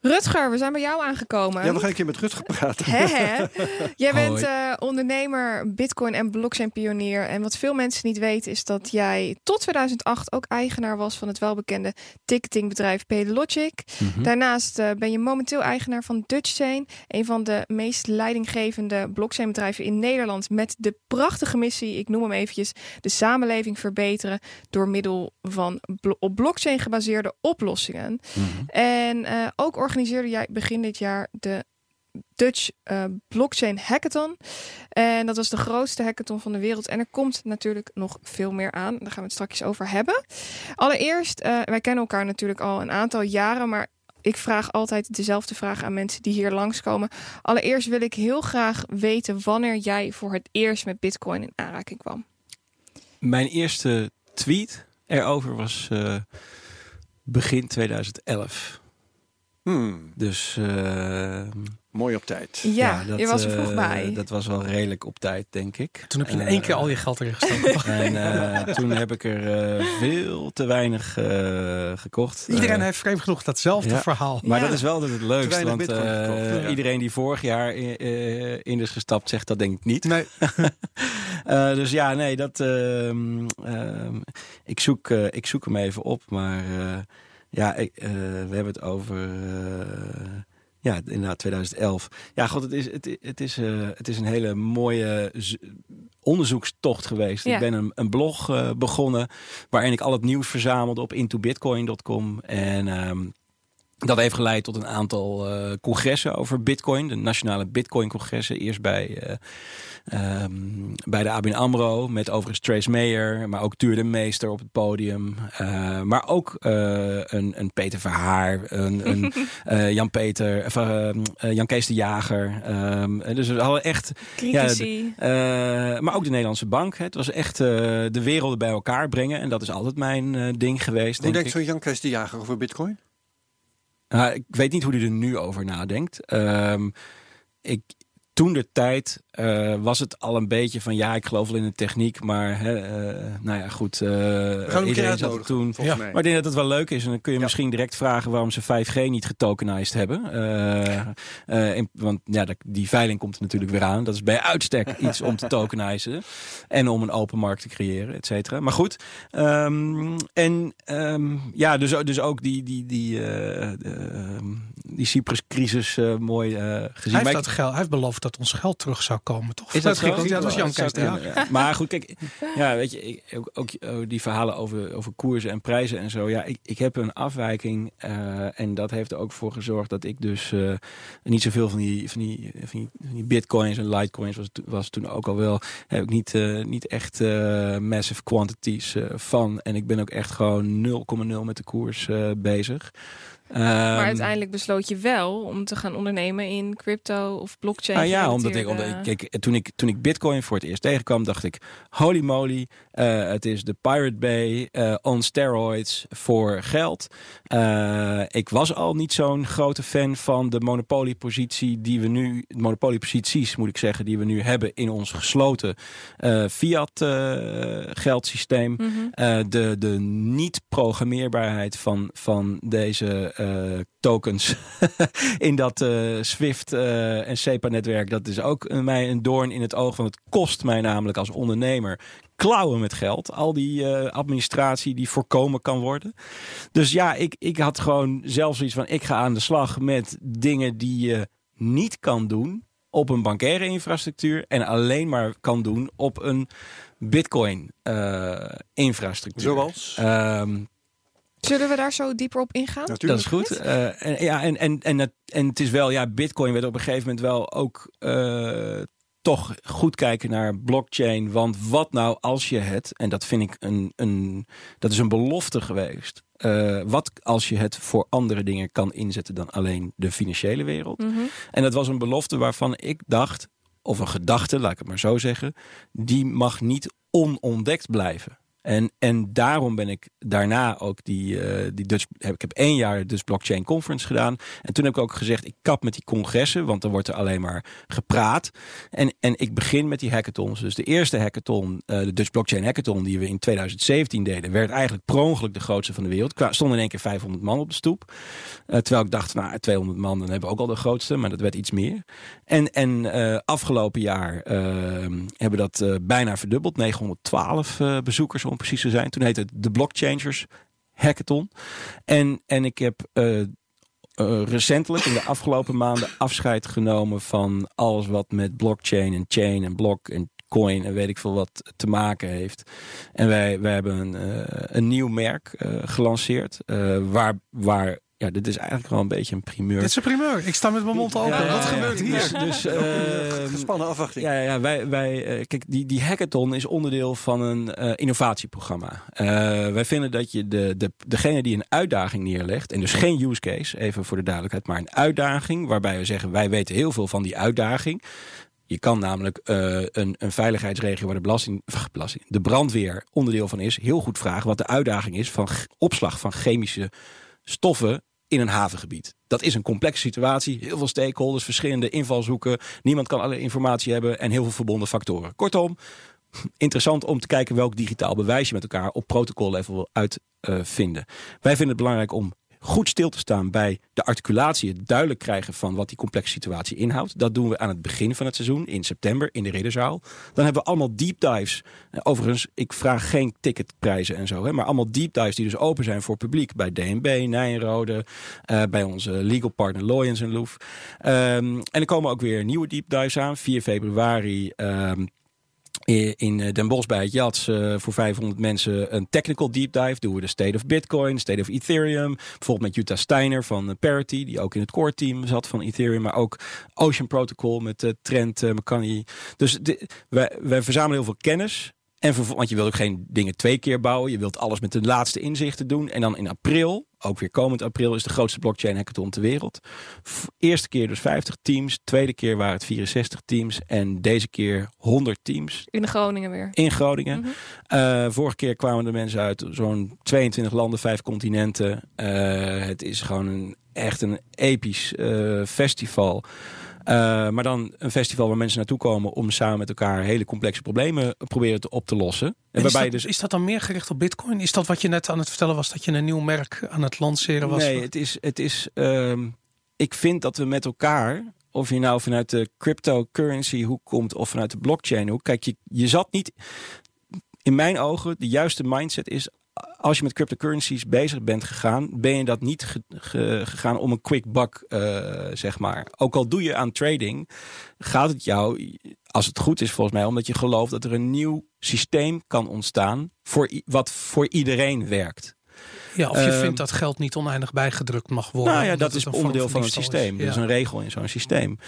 Rutger, we zijn bij jou aangekomen. Ja, we gaan een keer met Rutger praten. [LAUGHS] Jij bent uh, ondernemer, bitcoin en blockchain pionier. En wat veel mensen niet weten is dat jij tot 2008 ook eigenaar was van het welbekende ticketingbedrijf Paylogic. Mm Daarnaast uh, ben je momenteel eigenaar van DutchChain, een van de meest leidinggevende blockchainbedrijven in Nederland met de prachtige missie, ik noem hem eventjes, de samenleving verbeteren door middel van blo op blockchain gebaseerde oplossingen. Mm -hmm. En uh, ook organiseerde jij begin dit jaar de Dutch uh, Blockchain Hackathon. En dat was de grootste hackathon van de wereld. En er komt natuurlijk nog veel meer aan. Daar gaan we het straks over hebben. Allereerst, uh, wij kennen elkaar natuurlijk al een aantal jaren, maar ik vraag altijd dezelfde vraag aan mensen die hier langskomen. Allereerst wil ik heel graag weten wanneer jij voor het eerst met Bitcoin in aanraking kwam. Mijn eerste tweet erover was uh, begin 2011. Hmm. Dus uh, mooi op tijd. Ja, ja dat, je was er vroeg bij. Uh, dat was wel redelijk op tijd, denk ik. Toen heb je in één keer al je geld erin gestoken. [LAUGHS] en toen heb ik er veel te weinig gekocht. Iedereen heeft vreemd genoeg datzelfde ja. verhaal. Maar ja. dat is wel het leukste. Want gekocht, iedereen die vorig jaar in, in, is gestapt zegt dat denk ik niet. Nee. [LAUGHS] dus ja, nee, dat, ehm, ehm, ik, zoek, ik zoek hem even op, maar... Ja, ik, uh, we hebben het over. Uh, ja, inderdaad, 2011. Ja, god, het is, het, het, is, uh, het is een hele mooie onderzoekstocht geweest. Ja. Ik ben een, een blog begonnen waarin ik al het nieuws verzamelde op intobitcoin.com. En um, dat heeft geleid tot een aantal uh, congressen over bitcoin. De nationale bitcoin-congressen. Eerst bij, uh, um, bij de ABN AMRO. Met overigens Trace Mayer. Maar ook Tuur de Meester op het podium. Uh, maar ook een, een Peter Verhaar. Een, een [LAUGHS] Jan-Peter... Jan Kees de Jager. Um, dus we hadden echt... Critici. Ja, maar ook de Nederlandse Bank. Het was echt de werelden bij elkaar brengen. En dat is altijd mijn ding geweest. Hoe denkt zo'n Jan Kees de Jager over bitcoin? Uh, ik weet niet hoe hij er nu over nadenkt. Um, ik, toen de tijd uh, was het al een beetje van ja, ik geloof wel in de techniek, maar hè, uh, nou ja, goed. Uh, iedereen zat toen. Ja. Maar ik denk dat het wel leuk is en dan kun je ja. misschien direct vragen waarom ze 5G niet getokenized hebben. In, want ja, die veiling komt er natuurlijk weer aan. Dat is bij uitstek [LAUGHS] iets om te tokenizen en om een open markt te creëren, et cetera. Maar goed, um, en um, ja, dus, dus ook die, die, die, die Cyprus-crisis mooi gezien. Hij heeft, dat geld, hij heeft beloofd dat ons geld terug zou komen toch? Is dat? Ja, dat was Jan Kees ja. Maar goed, kijk, ja, weet je, ik, ook, ook, oh, die verhalen over, over koersen en prijzen en zo. Ja, ik, ik heb een afwijking uh, en dat heeft er ook voor gezorgd dat ik dus niet zoveel van die, van die, van die, van die bitcoins en litecoins was, was toen ook al wel, heb ik niet, niet echt massive quantities van. En ik ben ook echt gewoon 0,0 met de koers bezig. Maar ehm, uiteindelijk besloot je wel om te gaan ondernemen in crypto of blockchain. Nou ja, omdat ik, omdat ik kijk, toen ik toen ik Bitcoin voor het eerst tegenkwam, dacht ik: holy moly, uh, het is de Pirate Bay uh, on steroids voor geld. Uh, ik was al niet zo'n grote fan van de monopoliepositie die we nu, monopolieposities moet ik zeggen, die we nu hebben in ons gesloten fiat geldsysteem. Mm -hmm. de de niet programmeerbaarheid van van deze uh, tokens [LAUGHS] in dat uh, Swift uh, en SEPA-netwerk. Dat is ook mij een doorn in het oog. Want het kost mij namelijk als ondernemer klauwen met geld. Al die administratie die voorkomen kan worden. Dus ja, ik, ik had gewoon zelfs iets van... ik ga aan de slag met dingen die je niet kan doen op een bankaire infrastructuur en alleen maar kan doen op een Bitcoin infrastructuur. Zoals? Um, Zullen we daar zo dieper op ingaan? Natuurlijk. Dat is goed. Uh, en, ja, en, en, en, het, en het is wel, ja, Bitcoin werd op een gegeven moment wel ook uh, toch goed kijken naar blockchain. Want wat nou als je het, en dat vind ik een, een dat is een belofte geweest. Uh, wat als je het voor andere dingen kan inzetten dan alleen de financiële wereld? Mm -hmm. En dat was een belofte waarvan ik dacht, of een gedachte, laat ik het maar zo zeggen, die mag niet onontdekt blijven. En, en daarom ben ik daarna ook die, uh, die Dutch. Heb, ik heb één jaar Dutch Blockchain Conference gedaan. En toen heb ik ook gezegd: ik kap met die congressen, want dan wordt er alleen maar gepraat. En, en ik begin met die hackathons. Dus de eerste hackathon, uh, de Dutch Blockchain Hackathon, die we in 2017 deden, werd eigenlijk per ongeluk de grootste van de wereld. Er stonden in één keer 500 man op de stoep. Uh, terwijl ik dacht: nou, 200 man, dan hebben we ook al de grootste, maar dat werd iets meer. En, en afgelopen jaar hebben we dat bijna verdubbeld, 912 bezoekers om precies te zijn. Toen heette het de Blockchangers Hackathon. En, en ik heb uh, recentelijk in de afgelopen maanden afscheid genomen van alles wat met blockchain en chain en block en coin en weet ik veel wat te maken heeft. En wij, wij hebben een, uh, een nieuw merk gelanceerd waar, waar ja, dit is eigenlijk wel een beetje een primeur. Dit is een primeur. Ik sta met mijn mond open. Wat gebeurt hier? Dus, dus [LAUGHS] uh, gespannen afwachting. Ja, ja wij, wij, uh, kijk, die, die hackathon is onderdeel van een uh, innovatieprogramma. wij vinden dat je de, de, degene die een uitdaging neerlegt, en dus geen use case, even voor de duidelijkheid, maar een uitdaging waarbij we zeggen wij weten heel veel van die uitdaging. Je kan namelijk uh, een, een veiligheidsregio waar de, belasting, [LAUGHS] belasting, de brandweer onderdeel van is, heel goed vragen wat de uitdaging is van opslag van chemische stoffen in een havengebied. Dat is een complexe situatie. Heel veel stakeholders, verschillende invalshoeken. Niemand kan alle informatie hebben en heel veel verbonden factoren. Kortom, [LAUGHS] interessant om te kijken welk digitaal bewijs je met elkaar op protocollevel wil uitvinden. Wij vinden het belangrijk om goed stil te staan bij de articulatie, het duidelijk krijgen van wat die complexe situatie inhoudt. Dat doen we aan het begin van het seizoen, in september, in de Ridderzaal. Dan hebben we allemaal deep dives. Eh, overigens, ik vraag geen ticketprijzen en zo, hè, maar allemaal deep dives die dus open zijn voor publiek. Bij DNB, Nijenrode, uh, bij onze legal partner Loyens en Loef. Um, en er komen ook weer nieuwe deep dives aan. 4 februari um, in eh, Den Bosch bij het Jats uh, voor 500 mensen een technical deep dive. Doen we de State of Bitcoin, State of Ethereum. Bijvoorbeeld met Jutta Steiner van Parity, die ook in het core team zat van Ethereum. Maar ook Ocean Protocol met Trent uh. Dus wij, wij verzamelen heel veel kennis. En want je wilt ook geen dingen twee keer bouwen. Je wilt alles met de laatste inzichten doen. En dan in april, ook weer komend april, is de grootste blockchain hackathon ter wereld. Eerste keer dus 50 teams. Tweede keer waren het 64 teams. En deze keer 100 teams. In Groningen weer. In Groningen. Mm -hmm. vorige keer kwamen de mensen uit zo'n 22 landen, vijf continenten. Uh, het is gewoon een, echt een episch uh, festival. Uh, maar dan een festival waar mensen naartoe komen om samen met elkaar hele complexe problemen proberen te op te lossen. En, en waarbij is, dat, dus... is dat dan meer gericht op Bitcoin? Is dat wat je net aan het vertellen was, dat je een nieuw merk aan het lanceren was? Nee, het is. Het is um, ik vind dat we met elkaar, of je nou vanuit de cryptocurrency hoek komt of vanuit de blockchain hoek. Kijk, je, je zat niet. In mijn ogen, de juiste mindset is als je met cryptocurrencies bezig bent gegaan, ben je dat niet gegaan om een quick buck, uh, zeg maar. Ook al doe je aan trading, gaat het jou, als het goed is volgens mij, omdat je gelooft dat er een nieuw systeem kan ontstaan voor wat voor iedereen werkt. Ja, of je ehm, vindt dat geld niet oneindig bijgedrukt mag worden. Nou ja, dat is onderdeel van, het systeem. Is. Dat is een regel in zo'n systeem.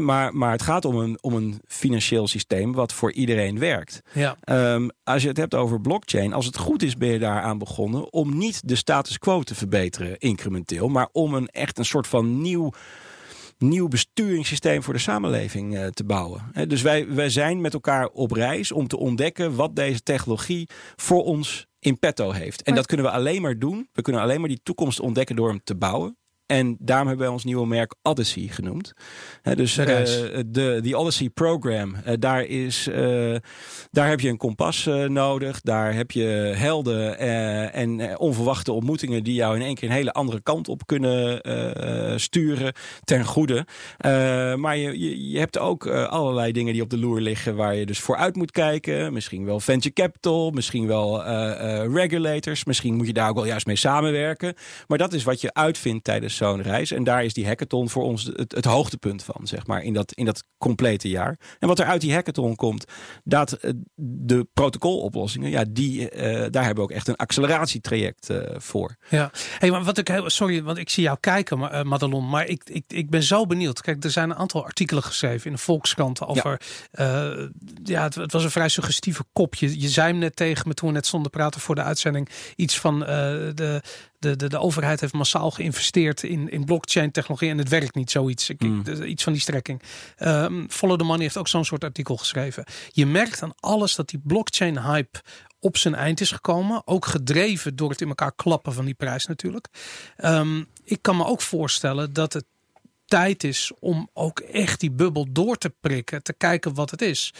Maar, maar het gaat om een, om een financieel systeem wat voor iedereen werkt. Ja. Um, als je het hebt over blockchain, als het goed is ben je daaraan begonnen om niet de status quo te verbeteren incrementeel, maar om een echt een soort van nieuw nieuw besturingssysteem voor de samenleving uh, te bouwen. dus wij, wij zijn met elkaar op reis om te ontdekken wat deze technologie voor ons in petto heeft. En dat kunnen we alleen maar doen. We kunnen alleen maar die toekomst ontdekken door hem te bouwen. En daarom hebben wij ons nieuwe merk Odyssey genoemd. dus de, uh, de, Odyssey Program, uh, daar, is, uh, daar heb je een kompas nodig. Daar heb je helden en onverwachte ontmoetingen die jou in één keer een hele andere kant op kunnen sturen ten goede. maar je, je, je, hebt ook allerlei dingen die op de loer liggen waar je dus vooruit moet kijken. Misschien wel venture capital, misschien wel regulators. Misschien moet je daar ook wel juist mee samenwerken. Maar dat is wat je uitvindt tijdens zo'n reis. En daar is die hackathon voor ons het, het, hoogtepunt van, zeg maar, in dat, in dat complete jaar. En wat er uit die hackathon komt, dat eh, de protocoloplossingen, ja, die, uh, daar hebben we ook echt een acceleratietraject uh, voor. Ja, hey, maar wat ik heel, sorry, want ik zie jou kijken, uh, Madelon, maar ik, ik, ik ben zo benieuwd. Kijk, er zijn een aantal artikelen geschreven in de Volkskrant over, ja, ja het, het, was een vrij suggestieve kopje. Je zei hem net tegen me toen we net stonden praten voor de uitzending, iets van de de, de, de overheid heeft massaal geïnvesteerd in, in blockchain technologie en het werkt niet zoiets. Ik, mm. Iets van die strekking. Um, Follow the Money heeft ook zo'n soort artikel geschreven. Je merkt aan alles dat die blockchain hype op zijn eind is gekomen. Ook gedreven door het in elkaar klappen van die prijs natuurlijk. Ehm, ik kan me ook voorstellen dat het tijd is om ook echt die bubbel door te prikken. Te kijken wat het is.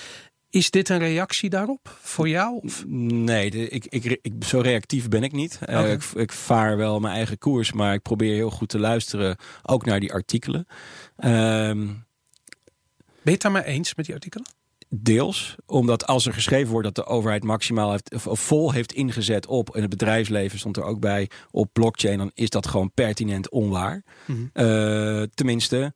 Is dit een reactie daarop voor jou? Of? Nee, ik, ik, ik, zo reactief ben ik niet. Uh, ik, ik, vaar wel mijn eigen koers, maar ik probeer heel goed te luisteren, ook naar die artikelen. Um, ben je het daar maar eens met die artikelen? Deels, omdat als er geschreven wordt dat de overheid maximaal heeft, of vol heeft ingezet op, en het bedrijfsleven stond er ook bij, op blockchain, dan is dat gewoon pertinent onwaar. Mm tenminste,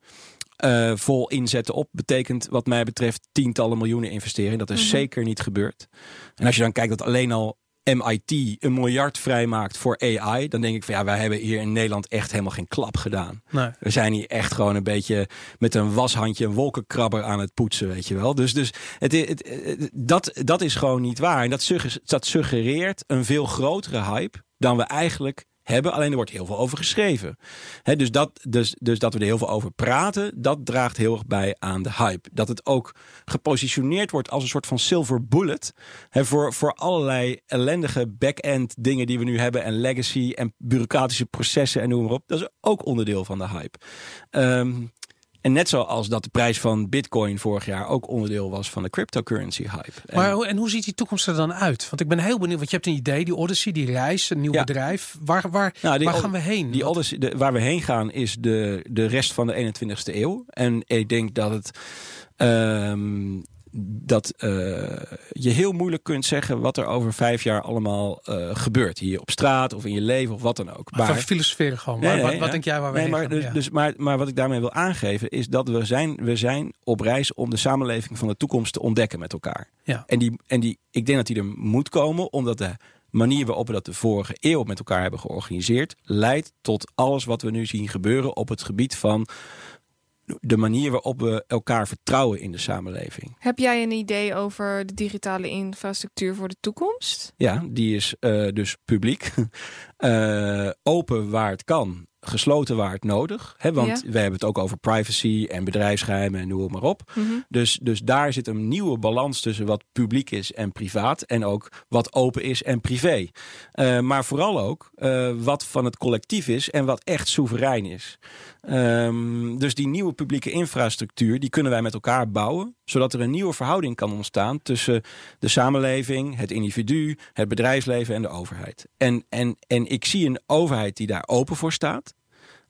uh, vol inzetten op betekent wat mij betreft tientallen miljoenen investeren. Dat is mhm. zeker niet gebeurd. En als je dan kijkt dat alleen al MIT een miljard vrijmaakt voor AI, dan denk ik van ja, wij hebben hier in Nederland echt helemaal geen klap gedaan. Nee. We zijn hier echt gewoon een beetje met een washandje een wolkenkrabber aan het poetsen, weet je wel. Dus, dus het, het, dat, dat is gewoon niet waar. En dat, dat suggereert een veel grotere hype dan we eigenlijk hebben. Alleen er wordt heel veel over geschreven. dus, dat, dus, dus dat we er heel veel over praten, dat draagt heel erg bij aan de hype. Dat het ook gepositioneerd wordt als een soort van silver bullet. voor, voor allerlei ellendige back-end dingen die we nu hebben. En legacy en bureaucratische processen en noem maar op. Dat is ook onderdeel van de hype. Um, en net zoals dat de prijs van Bitcoin vorig jaar ook onderdeel was van de cryptocurrency hype. Maar en hoe ziet die toekomst er dan uit? Want ik ben heel benieuwd, want je hebt een idee, die Odyssey, die reis, een nieuw bedrijf. Waar, waar, nou, waar gaan we heen? Die Odyssey, de, waar we heen gaan is de, de rest van de 21ste eeuw. En ik denk dat het um, dat uh, je heel moeilijk kunt zeggen wat er over vijf jaar allemaal uh, gebeurt. Hier op straat of in je leven of wat dan ook. Maar, maar filosoferen gewoon. Nee, nee, wat, wat denk jij waar we nee, maar, dus, dus, maar, maar wat ik daarmee wil aangeven is dat we zijn, we zijn op reis om de samenleving van de toekomst te ontdekken met elkaar. Ja. En, die, en die, ik denk dat die er moet komen omdat de manier waarop we dat de vorige eeuw met elkaar hebben georganiseerd, leidt tot alles wat we nu zien gebeuren op het gebied van de manier waarop we elkaar vertrouwen in de samenleving. Heb jij een idee over de digitale infrastructuur voor de toekomst? Ja, die is uh, dus publiek. [LAUGHS] uh, open waar het kan gesloten waar het nodig. Hè? Want we hebben het ook over privacy en bedrijfsgeheimen en noem maar op. Mhm. dus, dus daar zit een nieuwe balans tussen wat publiek is en privaat. En ook wat open is en privé. Uh, maar vooral ook uh, wat van het collectief is en wat echt soeverein is. Um, dus die nieuwe publieke infrastructuur, die kunnen wij met elkaar bouwen. Zodat er een nieuwe verhouding kan ontstaan tussen de samenleving, het individu, het bedrijfsleven en de overheid. En, en, en ik zie een overheid die daar open voor staat.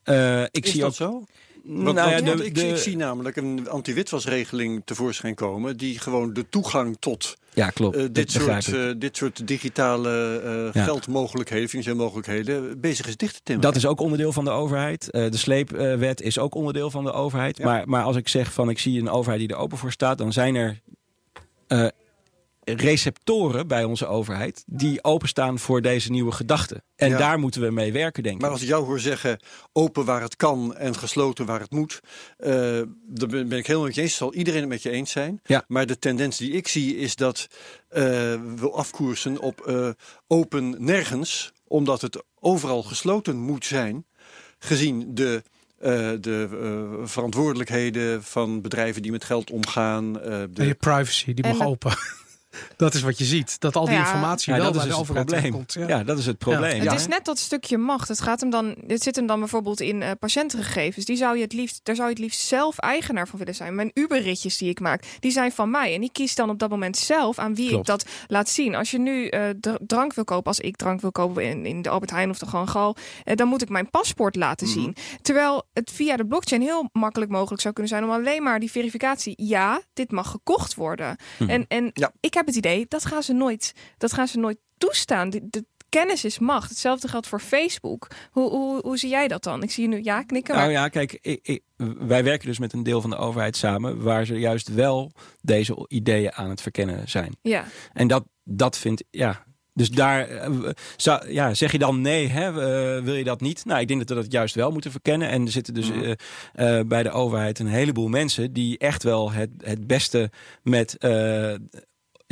Uh, ik is zie dat ook, zo? Want, nou ja, de, ik, ik, zie namelijk een anti-witwasregeling tevoorschijn komen... die gewoon de toegang tot ja, klopt. Uh, dit, soort, uh, dit soort digitale uh, geldmogelijkheden, financiële mogelijkheden, bezig is dicht te timmeren. Dat is ook onderdeel van de overheid. de sleepwet is ook onderdeel van de overheid. Maar, maar als ik zeg van ik zie een overheid die er open voor staat, dan zijn er receptoren bij onze overheid die openstaan voor deze nieuwe gedachten. En daar moeten we mee werken, denk ik. Maar als ik jou hoor zeggen open waar het kan en gesloten waar het moet, uh, dan ben ik helemaal met je eens. Zal iedereen het met je eens zijn. Ja. Maar de tendens die ik zie is dat uh, we afkoersen op uh, open nergens, omdat het overal gesloten moet zijn, gezien de uh, de uh, verantwoordelijkheden van bedrijven die met geld omgaan. Uh, de... En je privacy, die mag open. Dat is wat je ziet. Dat al die informatie wel bij dus de probleem. komt. Ja. ja. dat is het probleem. Het is net dat stukje macht. Het, gaat hem dan, het zit hem dan bijvoorbeeld in uh, patiëntengegevens. Die zou je het liefst, daar zou je het liefst zelf eigenaar van willen zijn. Mijn Uberritjes die ik maak, die zijn van mij. En die kiest dan op dat moment zelf aan wie ik dat laat zien. Als je nu uh, drank wil kopen, als ik drank wil kopen in, in de Albert Heijn of de gewoon Gal, uh, dan moet ik mijn paspoort laten mhm. zien. Terwijl het via de blockchain heel makkelijk mogelijk zou kunnen zijn om alleen maar die verificatie. Ja, dit mag gekocht worden. Mhm. En, en ja. ik heb heb het idee, dat gaan ze nooit, dat gaan ze nooit toestaan. De, de kennis is macht. Hetzelfde geldt voor Facebook. Hoe, hoe, hoe zie jij dat dan? Ik zie je nu ja knikken. Nou ja, kijk, ik, ik, wij werken dus met een deel van de overheid samen... waar ze juist wel deze ideeën aan het verkennen zijn. Ja. En dat, dat vindt, ja, dus daar uh, ja, zeg je dan nee, hè, uh, wil je dat niet? Nou, ik denk dat we dat juist wel moeten verkennen. En er zitten dus uh, bij de overheid een heleboel mensen die echt wel het, het beste met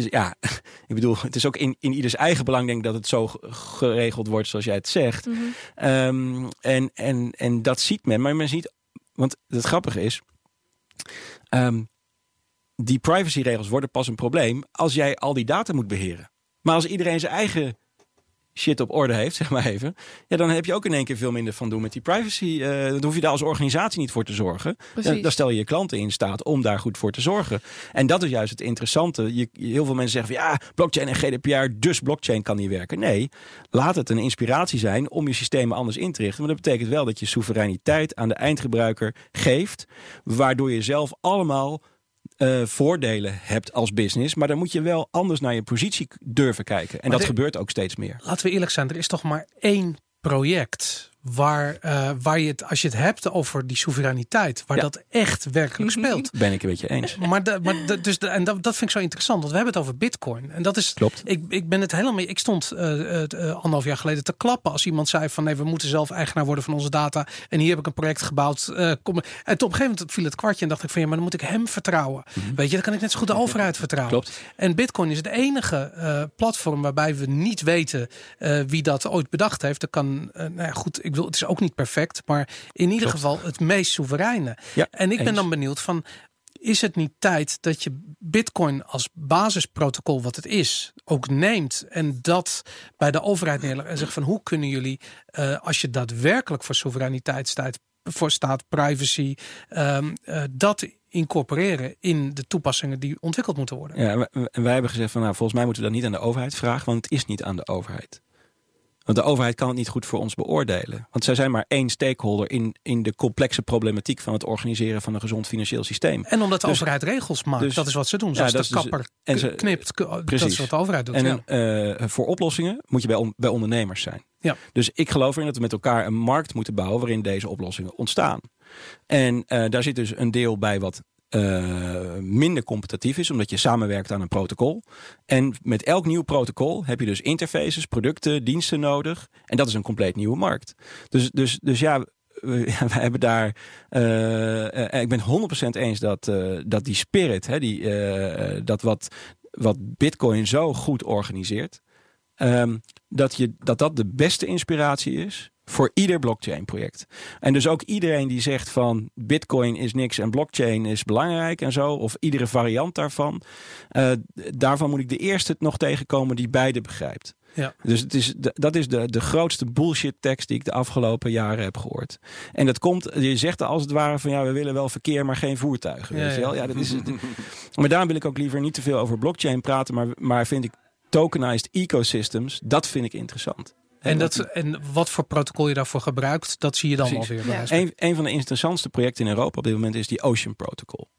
ja, [LAUGHS] ik bedoel, het is ook in, in ieders eigen belang, denk ik, dat het zo geregeld wordt zoals jij het zegt. Mhm. Ehm, en, en, en dat ziet men, maar men ziet, want het grappige is, um, die privacyregels worden pas een probleem als jij al die data moet beheren. Maar als iedereen zijn eigen shit op orde heeft, [LAUGHS] zeg maar even. Ja, dan heb je ook in één keer veel minder van doen met die privacy. Uh, dan hoef je daar als organisatie niet voor te zorgen. Dan, dan, stel je je klanten in staat om daar goed voor te zorgen. En dat is juist het interessante. Je, heel veel mensen zeggen van ja, blockchain en GDPR, dus blockchain kan niet werken. Nee, laat het een inspiratie zijn om je systemen anders in te richten. Maar dat betekent wel dat je soevereiniteit aan de eindgebruiker geeft. Waardoor je zelf allemaal uh, voordelen hebt als business. Maar dan moet je wel anders naar je positie durven kijken. En dat gebeurt ook steeds meer. Laten we eerlijk zijn, er is toch maar één project waar, uh, waar je het, als je het hebt over die soevereiniteit, waar dat echt werkelijk speelt. [LAUGHS] Ben ik een beetje eens. Maar, de, maar de, dus de, en dat, dat vind ik zo interessant, want we hebben het over Bitcoin. En dat is. Klopt. Ik, ik ben het helemaal mee. Ik stond uh, uh, anderhalf jaar geleden te klappen als iemand zei van nee, we moeten zelf eigenaar worden van onze data. En hier heb ik een project gebouwd. kom, en op een gegeven moment viel het kwartje en dacht ik van ja, maar dan moet ik hem vertrouwen. Mhm. Weet je, dan kan ik net zo goed de overheid vertrouwen. Klopt. En Bitcoin is het enige platform waarbij we niet weten wie dat ooit bedacht heeft. Dat kan, nou ja, goed ik wil, het is ook niet perfect, maar in ieder geval het meest soevereine. Ja, en ik ben dan benieuwd van, is het niet tijd dat je Bitcoin als basisprotocol wat het is ook neemt en dat bij de overheid neerlegt en zegt van hoe kunnen jullie, uh, als je daadwerkelijk voor soevereiniteit staat, voor staat privacy, um, uh, dat incorporeren in de toepassingen die ontwikkeld moeten worden. Ja, en wij hebben gezegd van nou volgens mij moeten we dat niet aan de overheid vragen, want het is niet aan de overheid. Want de overheid kan het niet goed voor ons beoordelen. Want zij zijn maar één stakeholder in, in de complexe problematiek van het organiseren van een gezond financieel systeem. En omdat de dus- overheid regels maakt, dus, dat is wat ze doen. Zoals ja, de dus- kapper en ze, knipt, precies. dat is wat de overheid doet. En uh, voor oplossingen moet je bij, bij ondernemers zijn. Ja. Dus ik geloof erin dat we met elkaar een markt moeten bouwen waarin deze oplossingen ontstaan. En uh, daar zit dus een deel bij wat uh, minder competitief is, omdat je samenwerkt aan een protocol. En met elk nieuw protocol heb je dus interfaces, producten, diensten nodig. En dat is een compleet nieuwe markt. Dus, dus, dus ja, we, [LAUGHS] hebben daar. Uh, ik ben 100% eens dat, dat die spirit, hè, die, dat wat, wat Bitcoin zo goed organiseert, um, dat, je, dat dat de beste inspiratie is voor ieder blockchain project. En dus ook iedereen die zegt van bitcoin is niks en blockchain is belangrijk en zo, of iedere variant daarvan, uh, daarvan moet ik de eerste nog tegenkomen die beide begrijpt. Ja. Dus het is, dat is de, de grootste bullshit tekst die ik de afgelopen jaren heb gehoord. En dat komt, je zegt als het ware van ja, we willen wel verkeer, maar geen voertuigen. Ja, weet je wel? Ja, dat is, [LAUGHS] maar daarom wil ik ook liever niet te veel over blockchain praten, maar, maar vind ik tokenized ecosystems, dat vind ik interessant. En, dat, en wat voor protocol je daarvoor gebruikt, dat zie je dan alweer. Ja. Een, een van de interessantste projecten in Europa op dit moment is die Ocean Protocol.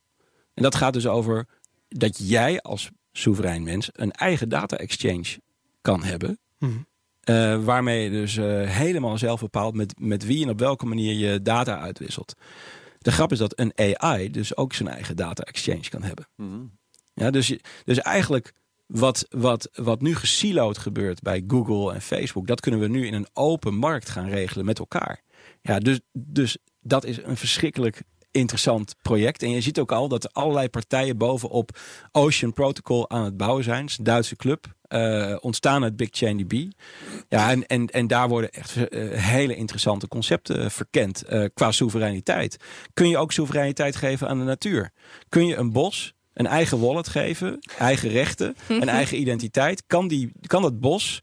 En dat gaat dus over dat jij als soeverein mens een eigen data exchange kan hebben. Mhm. Uh, waarmee je dus uh, helemaal zelf bepaalt met, met wie en op welke manier je data uitwisselt. De grap is dat een AI dus ook zijn eigen data exchange kan hebben. Mm ja, dus, dus eigenlijk wat, wat, wat nu gesiloed gebeurt bij Google en Facebook, dat kunnen we nu in een open markt gaan regelen met elkaar. Ja, dus, dus dat is een verschrikkelijk interessant project. En je ziet ook al dat er allerlei partijen bovenop Ocean Protocol aan het bouwen zijn. Duitse club. Uh, ontstaan uit Big DB. Ja, en, en, en daar worden echt uh, hele interessante concepten verkend uh, qua soevereiniteit. Kun je ook soevereiniteit geven aan de natuur? Kun je een bos een eigen wallet geven, eigen rechten, een eigen identiteit? Kan, die, kan dat bos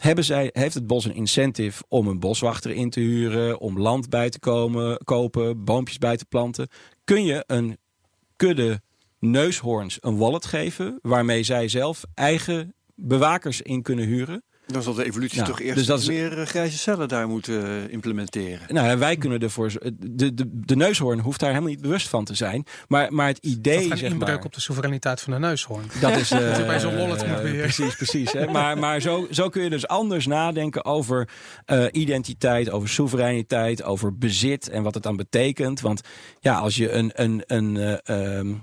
hebben zij, heeft het bos een incentive om een boswachter in te huren, om land bij te komen, kopen, boompjes bij te planten? Kun je een kudde neushoorns een wallet geven waarmee zij zelf eigen bewakers in kunnen huren? Dan zal de evolutie toch eerst dus dat meer uh, grijze cellen daar moeten uh, implementeren. Nou, wij kunnen ervoor. De, de, de neushoorn hoeft daar helemaal niet bewust van te zijn. Maar, maar het idee. Dat inbreuk op de soevereiniteit van de neushoorn. Dat is. [LAUGHS] Uh, bij zo'n wallet moet weer. Precies, precies. Hè. [LAUGHS] Maar, maar zo, zo kun je dus anders nadenken over identiteit, over soevereiniteit, over bezit en wat het dan betekent. Want ja, als je een, een, een, um,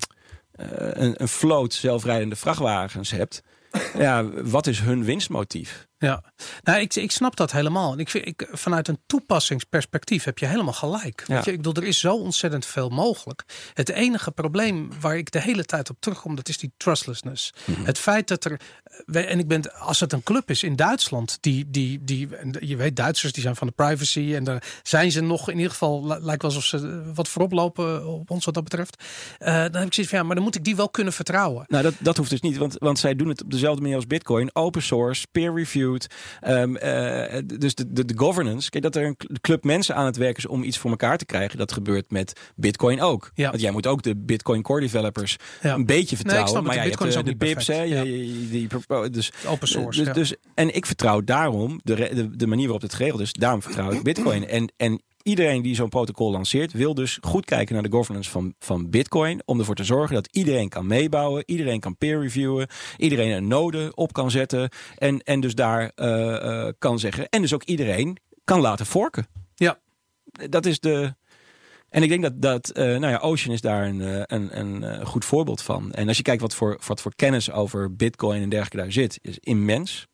een, een vloot zelfrijdende vrachtwagens hebt. Ja, wat is hun winstmotief? Ja, nou, ik, ik snap dat helemaal. En ik vind, ik, vanuit een toepassingsperspectief heb je helemaal gelijk. Ja. Weet je, ik bedoel, er is zo ontzettend veel mogelijk. Het enige probleem waar ik de hele tijd op terugkom, dat is die trustlessness. Mhm. Het feit dat er, eh, en ik ben, als het een club is in Duitsland, die, die, die, je weet, Duitsers die zijn van de privacy en daar zijn ze nog in ieder geval, lijkt wel alsof ze wat voorop lopen op ons wat dat betreft. Uh, dan heb ik zoiets van, ja, maar dan moet ik die wel kunnen vertrouwen. Nou, dat, dat hoeft dus niet, want, want zij doen het op dezelfde manier als Bitcoin, open source, peer review Um, dus de, de, de, governance. Kijk, dat er een club mensen aan het werken is om iets voor elkaar te krijgen. Dat gebeurt met Bitcoin ook. Ja. Want jij moet ook de Bitcoin core developers een beetje vertrouwen. Nee, maar ja, Bitcoin je hebt de, de pips, hè, ja. die, dus, open source. Dus, dus, en ik vertrouw daarom de, de, de manier waarop het geregeld is. Daarom vertrouw ik Bitcoin. En, en iedereen die zo'n protocol lanceert, wil dus goed kijken naar de governance van, van Bitcoin. Om ervoor te zorgen dat iedereen kan meebouwen, iedereen kan peer reviewen, iedereen een node op kan zetten. En, en dus daar uh, kan zeggen. En dus ook iedereen kan laten forken. Ja. Dat is de. En ik denk dat, dat uh, nou ja, Ocean is daar een, een, een goed voorbeeld van. En als je kijkt wat voor, wat voor kennis over Bitcoin en dergelijke daar zit, is immens.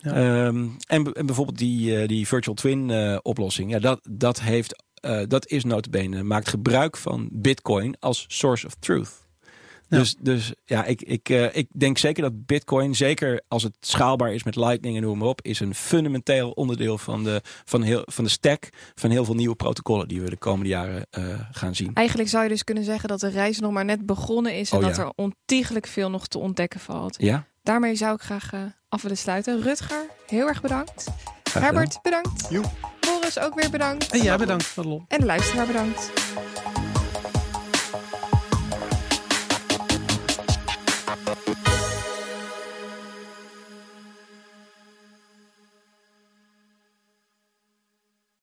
Ehm, en, en, bijvoorbeeld die, uh, die virtual twin uh, oplossing. Ja, dat, dat, heeft, uh, dat is notabene, maakt gebruik van Bitcoin als source of truth. Dus, dus ja, ik, ik, ik denk zeker dat Bitcoin, zeker als het schaalbaar is met Lightning en noem maar op, is een fundamenteel onderdeel van de, van heel, van de stack van heel veel nieuwe protocollen die we de komende jaren gaan zien. Eigenlijk zou je dus kunnen zeggen dat de reis nog maar net begonnen is en oh dat er ontiegelijk veel nog te ontdekken valt. Ja. Daarmee zou ik graag af willen sluiten. Rutger, heel erg bedankt. Herbert, bedankt. Joep. Boris, ook weer bedankt. En jij bedankt, Madelon. En de luisteraar bedankt.